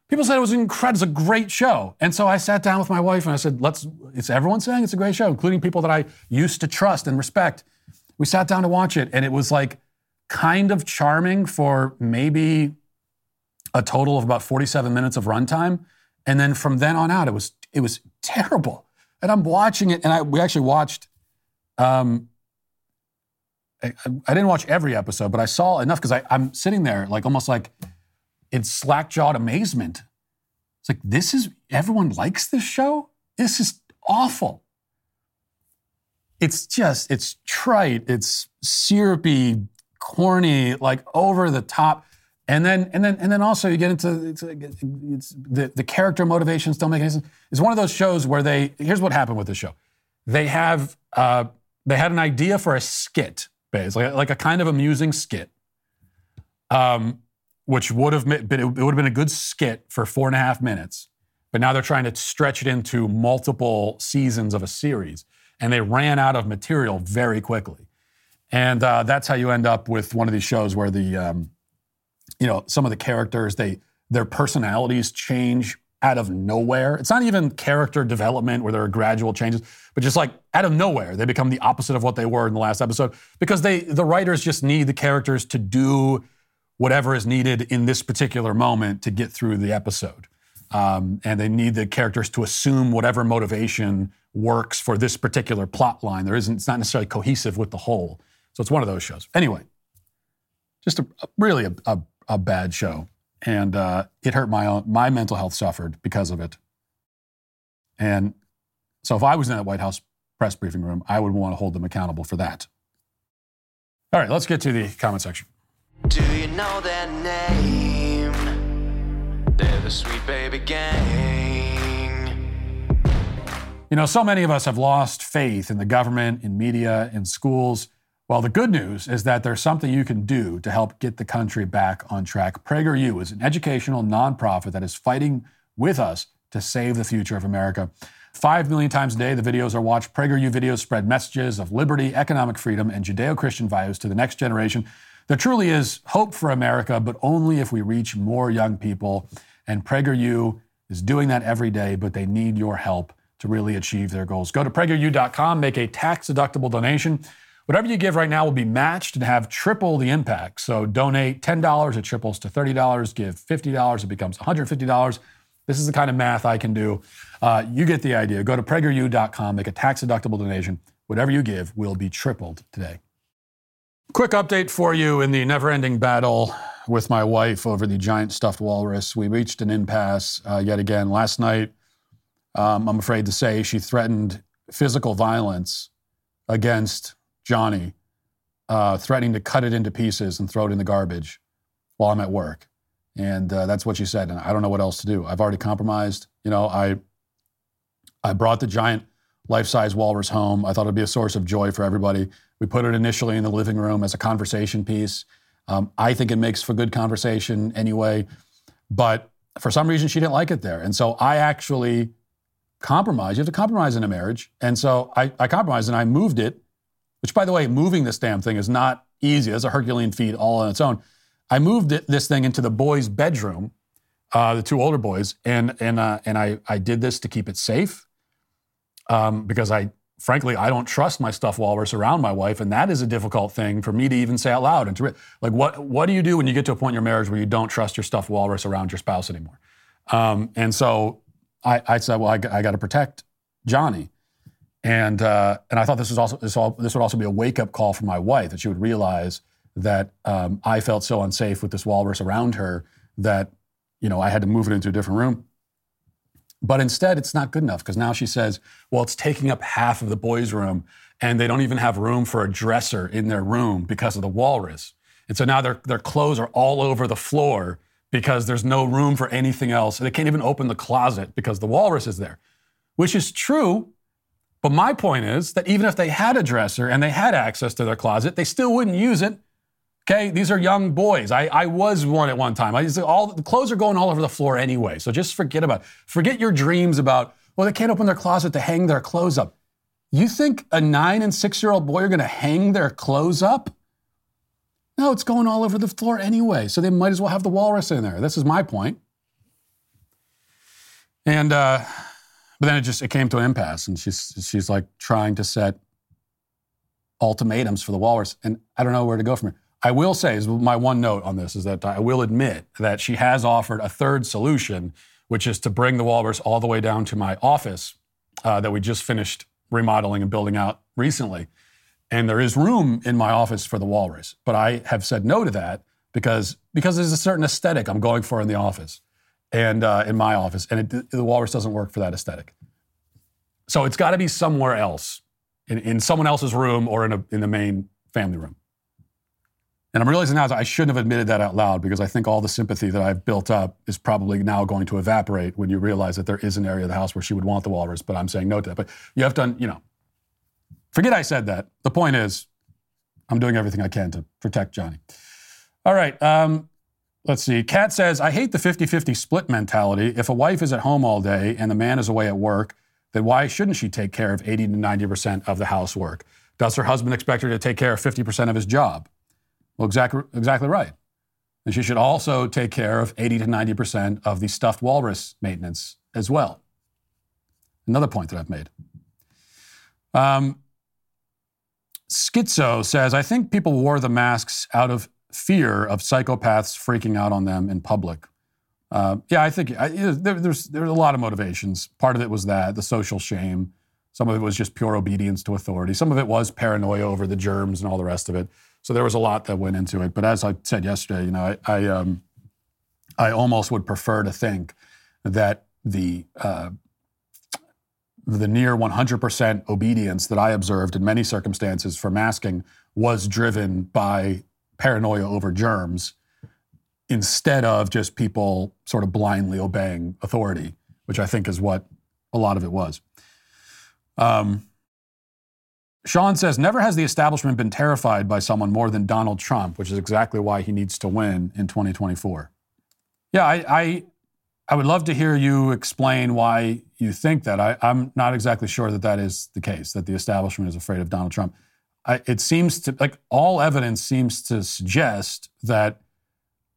People said it was incredible, it's a great show. And so I sat down with my wife and I said, let's, it's everyone saying it's a great show, including people that I used to trust and respect. We sat down to watch it and it was like kind of charming for maybe a total of about 47 minutes of runtime. And then from then on out, it was it was terrible. And I'm watching it, and I we actually watched. Um, I, I didn't watch every episode, but I saw enough because I'm sitting there like almost like in slack jawed amazement. It's like this is everyone likes this show. This is awful. It's just it's trite. It's syrupy, corny, like over the top. And then, and then, and then also you get into it's, it's, the, the character motivations don't make any sense. It's one of those shows where they here's what happened with the show. They have uh, they had an idea for a skit, basically like, like a kind of amusing skit, um, which would have been it would have been a good skit for four and a half minutes, but now they're trying to stretch it into multiple seasons of a series, and they ran out of material very quickly, and uh, that's how you end up with one of these shows where the um, you know, some of the characters, they their personalities change out of nowhere. It's not even character development where there are gradual changes, but just like out of nowhere, they become the opposite of what they were in the last episode because they the writers just need the characters to do whatever is needed in this particular moment to get through the episode. Um, and they need the characters to assume whatever motivation works for this particular plot line. There isn't, it's not necessarily cohesive with the whole. So it's one of those shows. Anyway, just a, really a, a a bad show, and uh, it hurt my own. My mental health suffered because of it. And so, if I was in that White House press briefing room, I would want to hold them accountable for that. All right, let's get to the comment section. Do you know their name? They're the Sweet Baby Gang. You know, so many of us have lost faith in the government, in media, in schools. Well, the good news is that there's something you can do to help get the country back on track. PragerU is an educational nonprofit that is fighting with us to save the future of America. Five million times a day, the videos are watched. PragerU videos spread messages of liberty, economic freedom, and Judeo Christian values to the next generation. There truly is hope for America, but only if we reach more young people. And PragerU is doing that every day, but they need your help to really achieve their goals. Go to PragerU.com, make a tax deductible donation. Whatever you give right now will be matched and have triple the impact. So donate $10, it triples to $30. Give $50, it becomes $150. This is the kind of math I can do. Uh, you get the idea. Go to prageru.com, make a tax deductible donation. Whatever you give will be tripled today. Quick update for you in the never ending battle with my wife over the giant stuffed walrus. We reached an impasse uh, yet again. Last night, um, I'm afraid to say, she threatened physical violence against Johnny, uh, threatening to cut it into pieces and throw it in the garbage while I'm at work. And uh, that's what she said. And I don't know what else to do. I've already compromised. You know, I, I brought the giant life-size walrus home. I thought it'd be a source of joy for everybody. We put it initially in the living room as a conversation piece. Um, I think it makes for good conversation anyway. But for some reason, she didn't like it there. And so I actually compromised. You have to compromise in a marriage. And so I, I compromised and I moved it which, by the way, moving this damn thing is not easy. It's a Herculean feat all on its own. I moved it, this thing into the boys' bedroom, uh, the two older boys, and and uh, and I I did this to keep it safe, um, because I frankly I don't trust my stuffed walrus around my wife, and that is a difficult thing for me to even say out loud. And to like what what do you do when you get to a point in your marriage where you don't trust your stuffed walrus around your spouse anymore? Um, and so I, I said, well, I, I got to protect Johnny. And uh, and I thought this was also this, all, this would also be a wake up call for my wife that she would realize that um, I felt so unsafe with this walrus around her that you know I had to move it into a different room. But instead, it's not good enough because now she says, well, it's taking up half of the boys' room, and they don't even have room for a dresser in their room because of the walrus. And so now their their clothes are all over the floor because there's no room for anything else. And They can't even open the closet because the walrus is there, which is true but my point is that even if they had a dresser and they had access to their closet, they still wouldn't use it. Okay, these are young boys. I, I was one at one time. I all the clothes are going all over the floor anyway. So just forget about it. Forget your dreams about, well, they can't open their closet to hang their clothes up. You think a nine and six year old boy are going to hang their clothes up? No, it's going all over the floor anyway. So they might as well have the walrus in there. This is my point. And uh, but then it just it came to an impasse, and she's she's like trying to set ultimatums for the Walrus, and I don't know where to go from here. I will say, is my one note on this is that I will admit that she has offered a third solution, which is to bring the Walrus all the way down to my office uh, that we just finished remodeling and building out recently. And there is room in my office for the Walrus, but I have said no to that because because there's a certain aesthetic I'm going for in the office and uh, in my office, and it, the Walrus doesn't work for that aesthetic. So it's got to be somewhere else, in, in someone else's room or in a, in the main family room. And I'm realizing now that I shouldn't have admitted that out loud because I think all the sympathy that I've built up is probably now going to evaporate when you realize that there is an area of the house where she would want the walrus, but I'm saying no to that. But you have to, you know, forget I said that. The point is, I'm doing everything I can to protect Johnny. All right. Um, let's see. Kat says, I hate the 50 50 split mentality. If a wife is at home all day and the man is away at work, then why shouldn't she take care of 80 to 90% of the housework? Does her husband expect her to take care of 50% of his job? Well, exactly, exactly right. And she should also take care of 80 to 90% of the stuffed walrus maintenance as well. Another point that I've made. Um, Schizo says, I think people wore the masks out of fear of psychopaths freaking out on them in public. Uh, yeah, I think I, there, there's there's a lot of motivations. Part of it was that the social shame. Some of it was just pure obedience to authority. Some of it was paranoia over the germs and all the rest of it. So there was a lot that went into it. But as I said yesterday, you know, I I, um, I almost would prefer to think that the uh, the near 100% obedience that I observed in many circumstances for masking was driven by paranoia over germs instead of just people sort of blindly obeying authority, which I think is what a lot of it was. Um, Sean says, never has the establishment been terrified by someone more than Donald Trump, which is exactly why he needs to win in 2024. Yeah, I, I, I would love to hear you explain why you think that. I, am not exactly sure that that is the case, that the establishment is afraid of Donald Trump. I, it seems to, like, all evidence seems to suggest that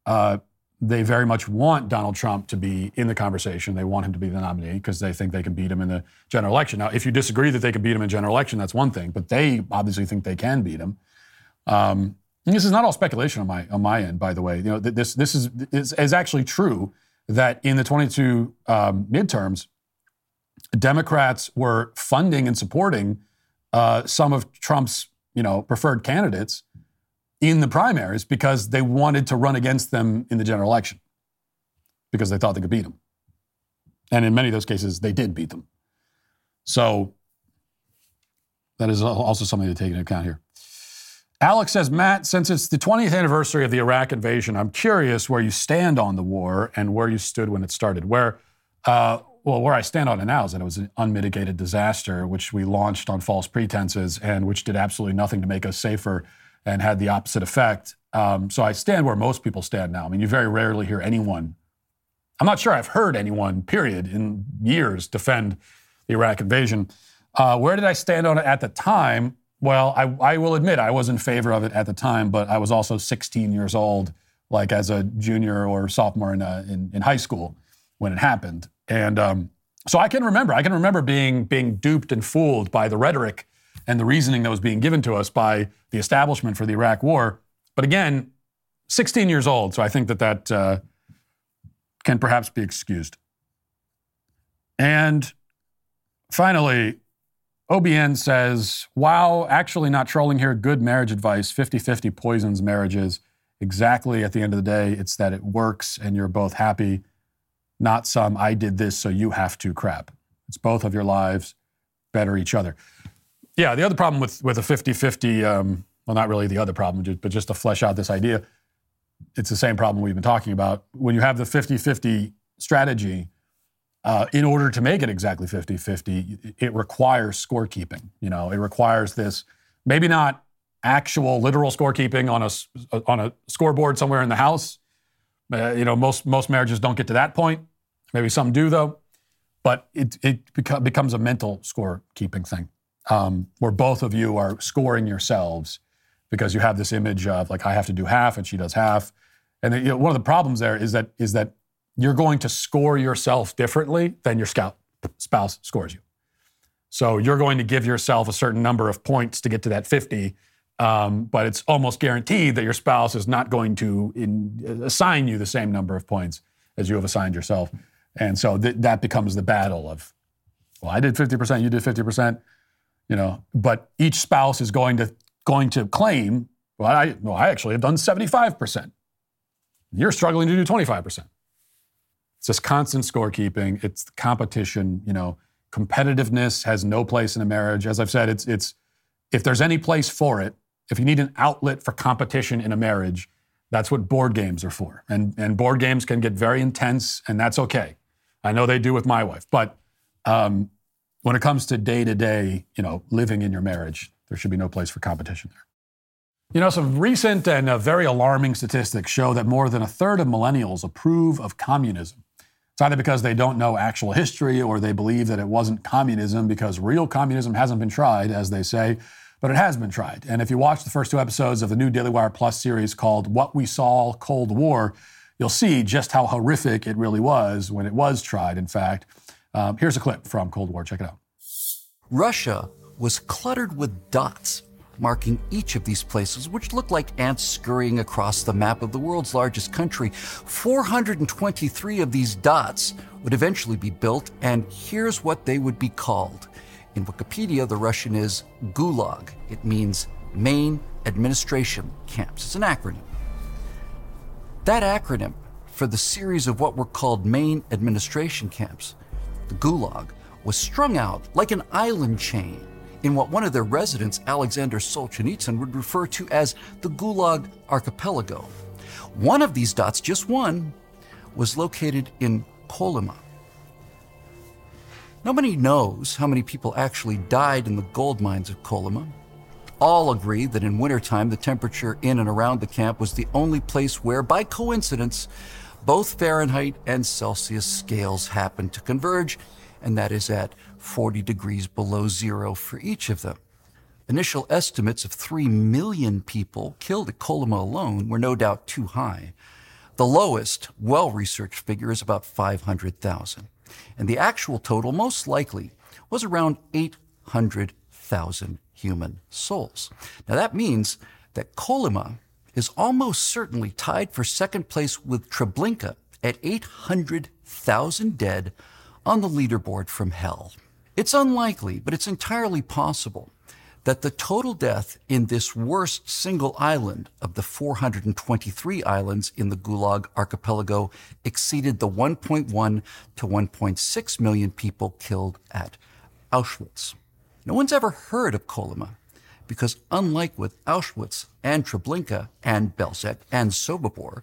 uh, they very much want Donald Trump to be in the conversation. They want him to be the nominee because they think they can beat him in the general election. Now, if you disagree that they can beat him in general election, that's one thing. But they obviously think they can beat him. Um, this is not all speculation on my on my end, by the way. You know, this this is is, is actually true that in the 22 um, midterms, Democrats were funding and supporting uh, some of Trump's you know preferred candidates in the primaries because they wanted to run against them in the general election because they thought they could beat them. And in many of those cases, they did beat them. So that is also something to take into account here. Alex says, Matt, since it's the 20th anniversary of the Iraq invasion, I'm curious where you stand on the war and where you stood when it started. Where, uh, well, where I stand on it now is that it was an unmitigated disaster, which we launched on false pretenses and which did absolutely nothing to make us safer and had the opposite effect. Um, so I stand where most people stand now. I mean, you very rarely hear anyone, I'm not sure I've heard anyone, period, in years defend the Iraq invasion. Uh, where did I stand on it at the time? Well, I, I, will admit I was in favor of it at the time, but I was also 16 years old, like as a junior or sophomore in, uh, in, in, high school when it happened. And um, so I can remember, I can remember being, being duped and fooled by the rhetoric and the reasoning that was being given to us by the establishment for the Iraq War. But again, 16 years old, so I think that that uh, can perhaps be excused. And finally, OBN says, wow, actually not trolling here, good marriage advice. 50 50 poisons marriages. Exactly at the end of the day, it's that it works and you're both happy, not some I did this so you have to crap. It's both of your lives, better each other. Yeah, the other problem with, with a 50 50, um, well, not really the other problem, but just to flesh out this idea, it's the same problem we've been talking about. When you have the 50 50 strategy, uh, in order to make it exactly 50 50, it requires scorekeeping. You know, it requires this, maybe not actual literal scorekeeping on a, on a scoreboard somewhere in the house. Uh, you know, most, most marriages don't get to that point. Maybe some do, though. But it, it beco- becomes a mental scorekeeping thing um, where both of you are scoring yourselves because you have this image of like I have to do half and she does half. And you know, one of the problems there is that is that you're going to score yourself differently than your scout spouse scores you. So you're going to give yourself a certain number of points to get to that 50, um, but it's almost guaranteed that your spouse is not going to in, assign you the same number of points as you have assigned yourself. And so th- that becomes the battle of, well, I did 50%, you did 50%, you know, but each spouse is going to going to claim, well, I, well, I actually have done 75%. You're struggling to do 25%. It's this constant scorekeeping. It's competition. You know, competitiveness has no place in a marriage. As I've said, it's it's if there's any place for it, if you need an outlet for competition in a marriage, that's what board games are for. And and board games can get very intense, and that's okay. I know they do with my wife, but um, when it comes to day to day, you know, living in your marriage, there should be no place for competition there. You know, some recent and uh, very alarming statistics show that more than a third of millennials approve of communism. It's either because they don't know actual history or they believe that it wasn't communism because real communism hasn't been tried, as they say, but it has been tried. And if you watch the first two episodes of the new Daily Wire Plus series called What We Saw Cold War, you'll see just how horrific it really was when it was tried, in fact. Um, here's a clip from Cold War. Check it out. Russia was cluttered with dots marking each of these places, which looked like ants scurrying across the map of the world's largest country. 423 of these dots would eventually be built, and here's what they would be called. In Wikipedia, the Russian is Gulag. It means Main Administration Camps. It's an acronym. That acronym for the series of what were called main administration camps, the Gulag, was strung out like an island chain in what one of their residents, Alexander Solzhenitsyn, would refer to as the Gulag Archipelago. One of these dots, just one, was located in Kolyma. Nobody knows how many people actually died in the gold mines of Kolyma. All agree that in wintertime, the temperature in and around the camp was the only place where, by coincidence, both Fahrenheit and Celsius scales happened to converge, and that is at 40 degrees below zero for each of them. Initial estimates of 3 million people killed at Kolyma alone were no doubt too high. The lowest, well researched figure is about 500,000. And the actual total, most likely, was around 800,000 human souls. Now that means that Kolyma is almost certainly tied for second place with Treblinka at 800,000 dead on the leaderboard from hell. It's unlikely, but it's entirely possible that the total death in this worst single island of the 423 islands in the Gulag archipelago exceeded the 1.1 to 1.6 million people killed at Auschwitz. No one's ever heard of Kolyma because, unlike with Auschwitz and Treblinka and Belzec and Sobibor,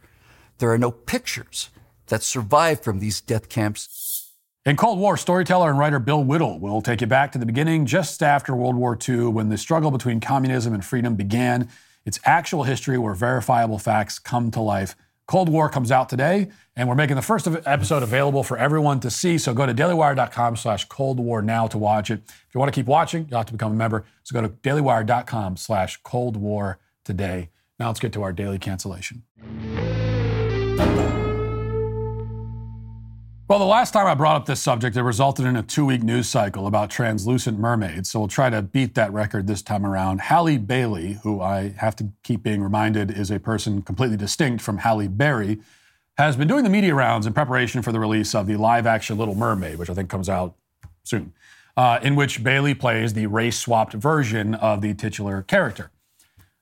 there are no pictures that survive from these death camps in Cold War, storyteller and writer Bill Whittle will take you back to the beginning just after World War II when the struggle between communism and freedom began. It's actual history where verifiable facts come to life. Cold War comes out today, and we're making the first episode available for everyone to see. So go to dailywire.com slash Cold War now to watch it. If you want to keep watching, you'll have to become a member. So go to dailywire.com slash Cold War today. Now let's get to our daily cancellation. Well, the last time I brought up this subject, it resulted in a two week news cycle about translucent mermaids. So we'll try to beat that record this time around. Halle Bailey, who I have to keep being reminded is a person completely distinct from Halle Berry, has been doing the media rounds in preparation for the release of the live action Little Mermaid, which I think comes out soon, uh, in which Bailey plays the race swapped version of the titular character.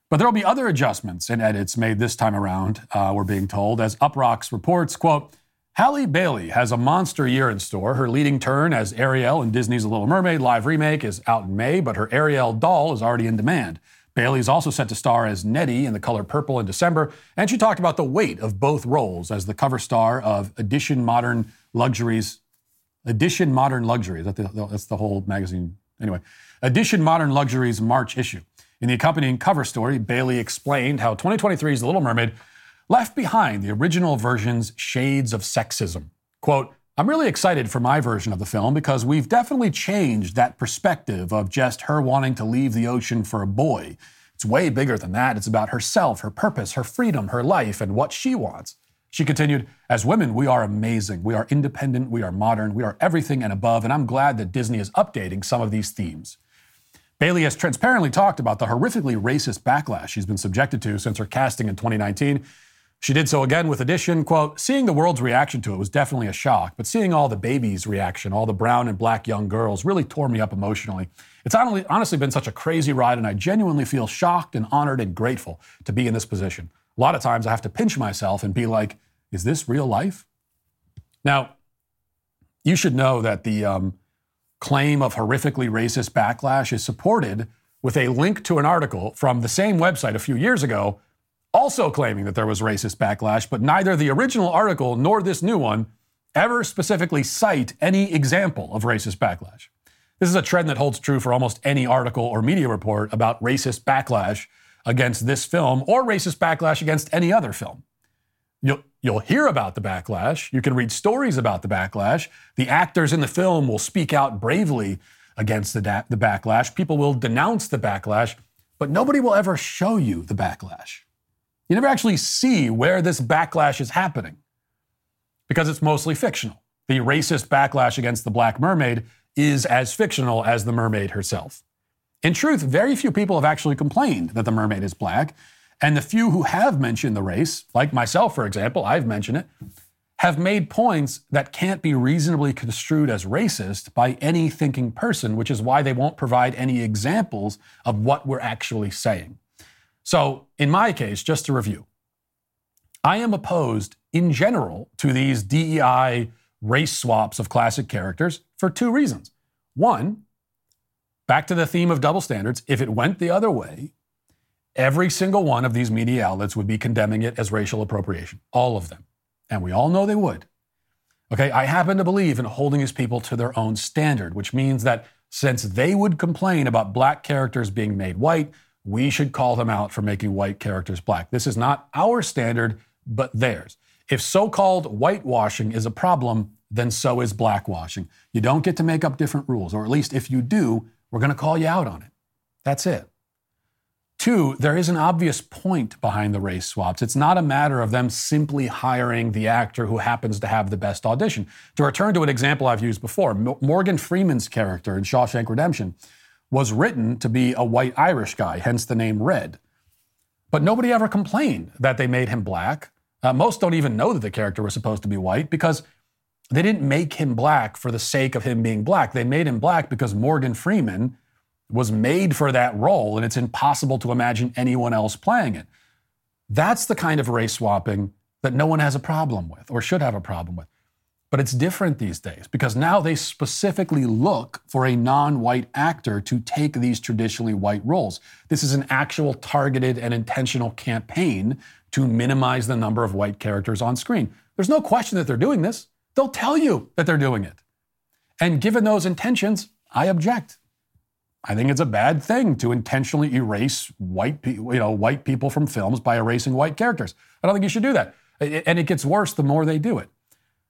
But there will be other adjustments and edits made this time around, uh, we're being told, as Uproxx reports, quote, Halle Bailey has a monster year in store. Her leading turn as Ariel in Disney's The Little Mermaid live remake is out in May, but her Ariel doll is already in demand. Bailey is also set to star as Nettie in The Color Purple in December, and she talked about the weight of both roles as the cover star of Edition Modern Luxuries. Edition Modern Luxuries. That that's the whole magazine. Anyway, Edition Modern Luxuries March issue. In the accompanying cover story, Bailey explained how 2023's The Little Mermaid left behind the original version's shades of sexism. Quote, I'm really excited for my version of the film because we've definitely changed that perspective of just her wanting to leave the ocean for a boy. It's way bigger than that. It's about herself, her purpose, her freedom, her life, and what she wants. She continued, As women, we are amazing. We are independent. We are modern. We are everything and above. And I'm glad that Disney is updating some of these themes. Bailey has transparently talked about the horrifically racist backlash she's been subjected to since her casting in 2019 She did so again with Edition, quote, seeing the world's reaction to it was definitely a shock, but seeing all the babies' reaction, all the brown and black young girls, really tore me up emotionally. It's honestly been such a crazy ride, and I genuinely feel shocked and honored and grateful to be in this position. A lot of times I have to pinch myself and be like, is this real life? Now, you should know that the um, claim of horrifically racist backlash is supported with a link to an article from the same website a few years ago also claiming that there was racist backlash, but neither the original article nor this new one ever specifically cite any example of racist backlash. This is a trend that holds true for almost any article or media report about racist backlash against this film or racist backlash against any other film. You'll, you'll hear about the backlash. You can read stories about the backlash. The actors in the film will speak out bravely against the, da- the backlash. People will denounce the backlash, but nobody will ever show you the backlash. You never actually see where this backlash is happening because it's mostly fictional. The racist backlash against the Black Mermaid is as fictional as the mermaid herself. In truth, very few people have actually complained that the mermaid is black, and the few who have mentioned the race, like myself, for example, I've mentioned it, have made points that can't be reasonably construed as racist by any thinking person, which is why they won't provide any examples of what we're actually saying. So, in my case, just to review, I am opposed in general to these DEI race swaps of classic characters for two reasons. One, back to the theme of double standards, if it went the other way, every single one of these media outlets would be condemning it as racial appropriation, all of them. And we all know they would. Okay, I happen to believe in holding these people to their own standard, which means that since they would complain about black characters being made white, we should call them out for making white characters black. This is not our standard, but theirs. If so called whitewashing is a problem, then so is blackwashing. You don't get to make up different rules, or at least if you do, we're going to call you out on it. That's it. Two, there is an obvious point behind the race swaps. It's not a matter of them simply hiring the actor who happens to have the best audition. To return to an example I've used before, Morgan Freeman's character in Shawshank Redemption was written to be a white Irish guy, hence the name Red. But nobody ever complained that they made him black. Uh, most don't even know that the character was supposed to be white because they didn't make him black for the sake of him being black. They made him black because Morgan Freeman was made for that role and it's impossible to imagine anyone else playing it. That's the kind of race swapping that no one has a problem with or should have a problem with. But it's different these days because now they specifically look for a non white actor to take these traditionally white roles. This is an actual targeted and intentional campaign to minimize the number of white characters on screen. There's no question that they're doing this. They'll tell you that they're doing it. And given those intentions, I object. I think it's a bad thing to intentionally erase white, pe- you know, white people from films by erasing white characters. I don't think you should do that. And it gets worse the more they do it.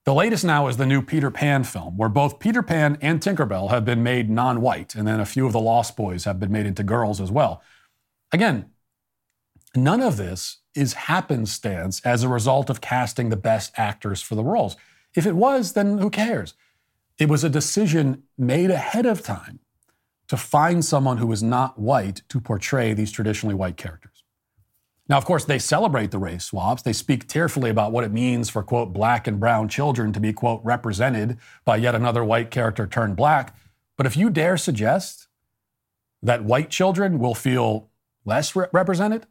The latest now is the new Peter Pan film, where both Peter Pan and Tinkerbell have been made non white, and then a few of the Lost Boys have been made into girls as well. Again, none of this is happenstance as a result of casting the best actors for the roles. If it was, then who cares? It was a decision made ahead of time to find someone who was not white to portray these traditionally white characters. Now, of course, they celebrate the race swaps. They speak tearfully about what it means for, quote, black and brown children to be, quote, represented by yet another white character turned black. But if you dare suggest that white children will feel less re- represented,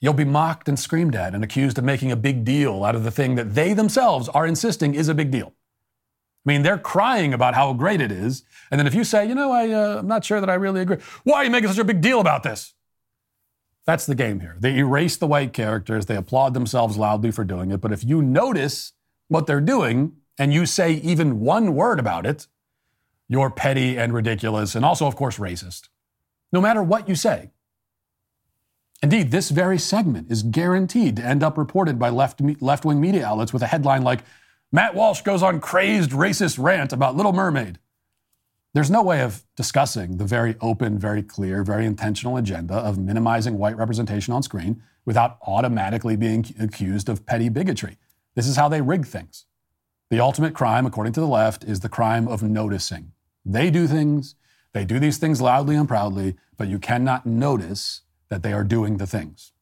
you'll be mocked and screamed at and accused of making a big deal out of the thing that they themselves are insisting is a big deal. I mean, they're crying about how great it is. And then if you say, you know, I, uh, I'm not sure that I really agree, why are you making such a big deal about this? That's the game here. They erase the white characters, they applaud themselves loudly for doing it. But if you notice what they're doing and you say even one word about it, you're petty and ridiculous and also, of course, racist. No matter what you say. Indeed, this very segment is guaranteed to end up reported by left wing media outlets with a headline like Matt Walsh goes on crazed racist rant about Little Mermaid. There's no way of discussing the very open, very clear, very intentional agenda of minimizing white representation on screen without automatically being accused of petty bigotry. This is how they rig things. The ultimate crime, according to the left, is the crime of noticing. They do things, they do these things loudly and proudly, but you cannot notice that they are doing the things.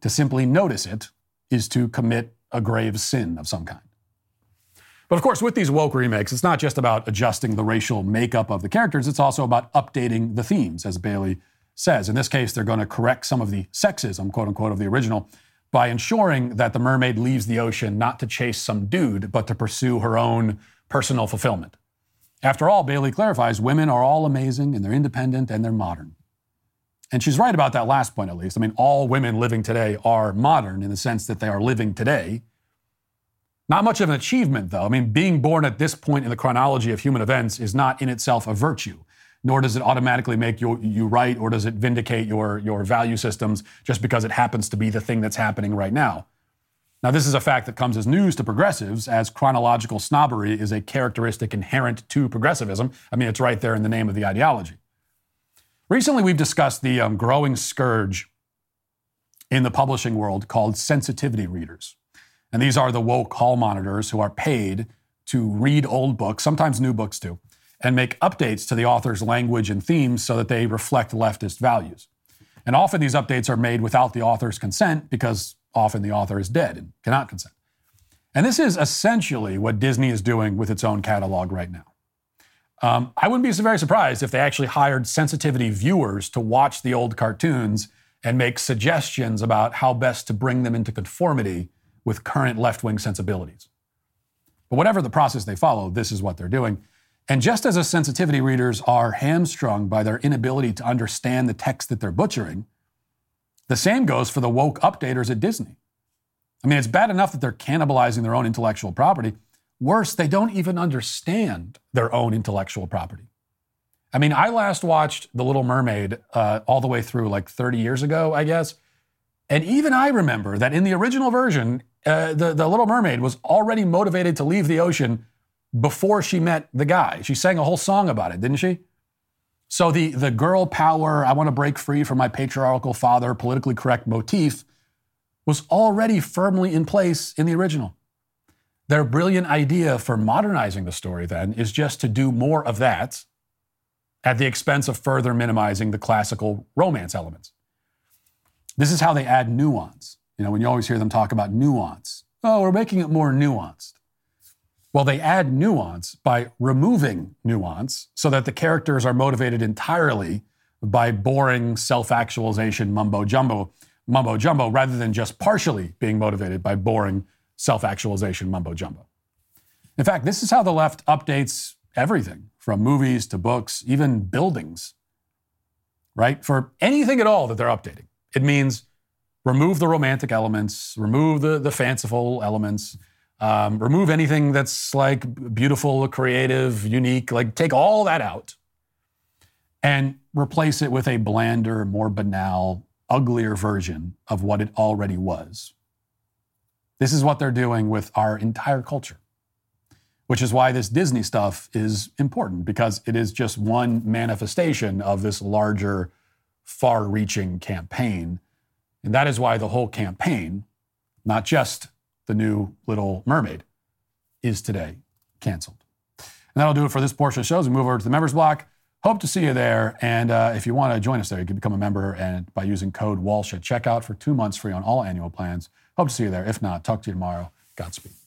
To simply notice it is to commit a grave sin of some kind. But of course, with these woke remakes, it's not just about adjusting the racial makeup of the characters, it's also about updating the themes, as Bailey says. In this case, they're going to correct some of the sexism, quote unquote, of the original by ensuring that the mermaid leaves the ocean not to chase some dude, but to pursue her own personal fulfillment. After all, Bailey clarifies women are all amazing and they're independent and they're modern. And she's right about that last point, at least. I mean, all women living today are modern in the sense that they are living today. Not much of an achievement, though. I mean, being born at this point in the chronology of human events is not in itself a virtue, nor does it automatically make you, you right or does it vindicate your, your value systems just because it happens to be the thing that's happening right now. Now, this is a fact that comes as news to progressives, as chronological snobbery is a characteristic inherent to progressivism. I mean, it's right there in the name of the ideology. Recently, we've discussed the um, growing scourge in the publishing world called sensitivity readers. And these are the woke hall monitors who are paid to read old books, sometimes new books too, and make updates to the author's language and themes so that they reflect leftist values. And often these updates are made without the author's consent because often the author is dead and cannot consent. And this is essentially what Disney is doing with its own catalog right now. Um, I wouldn't be very surprised if they actually hired sensitivity viewers to watch the old cartoons and make suggestions about how best to bring them into conformity with current left wing sensibilities. But whatever the process they follow, this is what they're doing. And just as the sensitivity readers are hamstrung by their inability to understand the text that they're butchering, the same goes for the woke updaters at Disney. I mean, it's bad enough that they're cannibalizing their own intellectual property. Worse, they don't even understand their own intellectual property. I mean, I last watched The Little Mermaid uh, all the way through like 30 years ago, I guess. And even I remember that in the original version, uh, the, the Little Mermaid was already motivated to leave the ocean before she met the guy. She sang a whole song about it, didn't she? So the, the girl power, I want to break free from my patriarchal father, politically correct motif was already firmly in place in the original. Their brilliant idea for modernizing the story then is just to do more of that at the expense of further minimizing the classical romance elements. This is how they add nuance. You know, when you always hear them talk about nuance, oh, we're making it more nuanced. Well, they add nuance by removing nuance so that the characters are motivated entirely by boring self actualization mumbo jumbo, mumbo jumbo, rather than just partially being motivated by boring self actualization mumbo jumbo. In fact, this is how the left updates everything from movies to books, even buildings, right? For anything at all that they're updating, it means remove the romantic elements, remove the, the fanciful elements, um, remove anything that's like beautiful, creative, unique, like take all that out and replace it with a blander, more banal, uglier version of what it already was. This is what they're doing with our entire culture, which is why this Disney stuff is important because it is just one manifestation of this larger, far reaching campaign. And that is why the whole campaign, not just the new Little Mermaid, is today canceled. And that'll do it for this portion of the show. As we move over to the members block, hope to see you there. And uh, if you want to join us there, you can become a member and by using code Walsh at checkout for two months free on all annual plans. Hope to see you there. If not, talk to you tomorrow. Godspeed.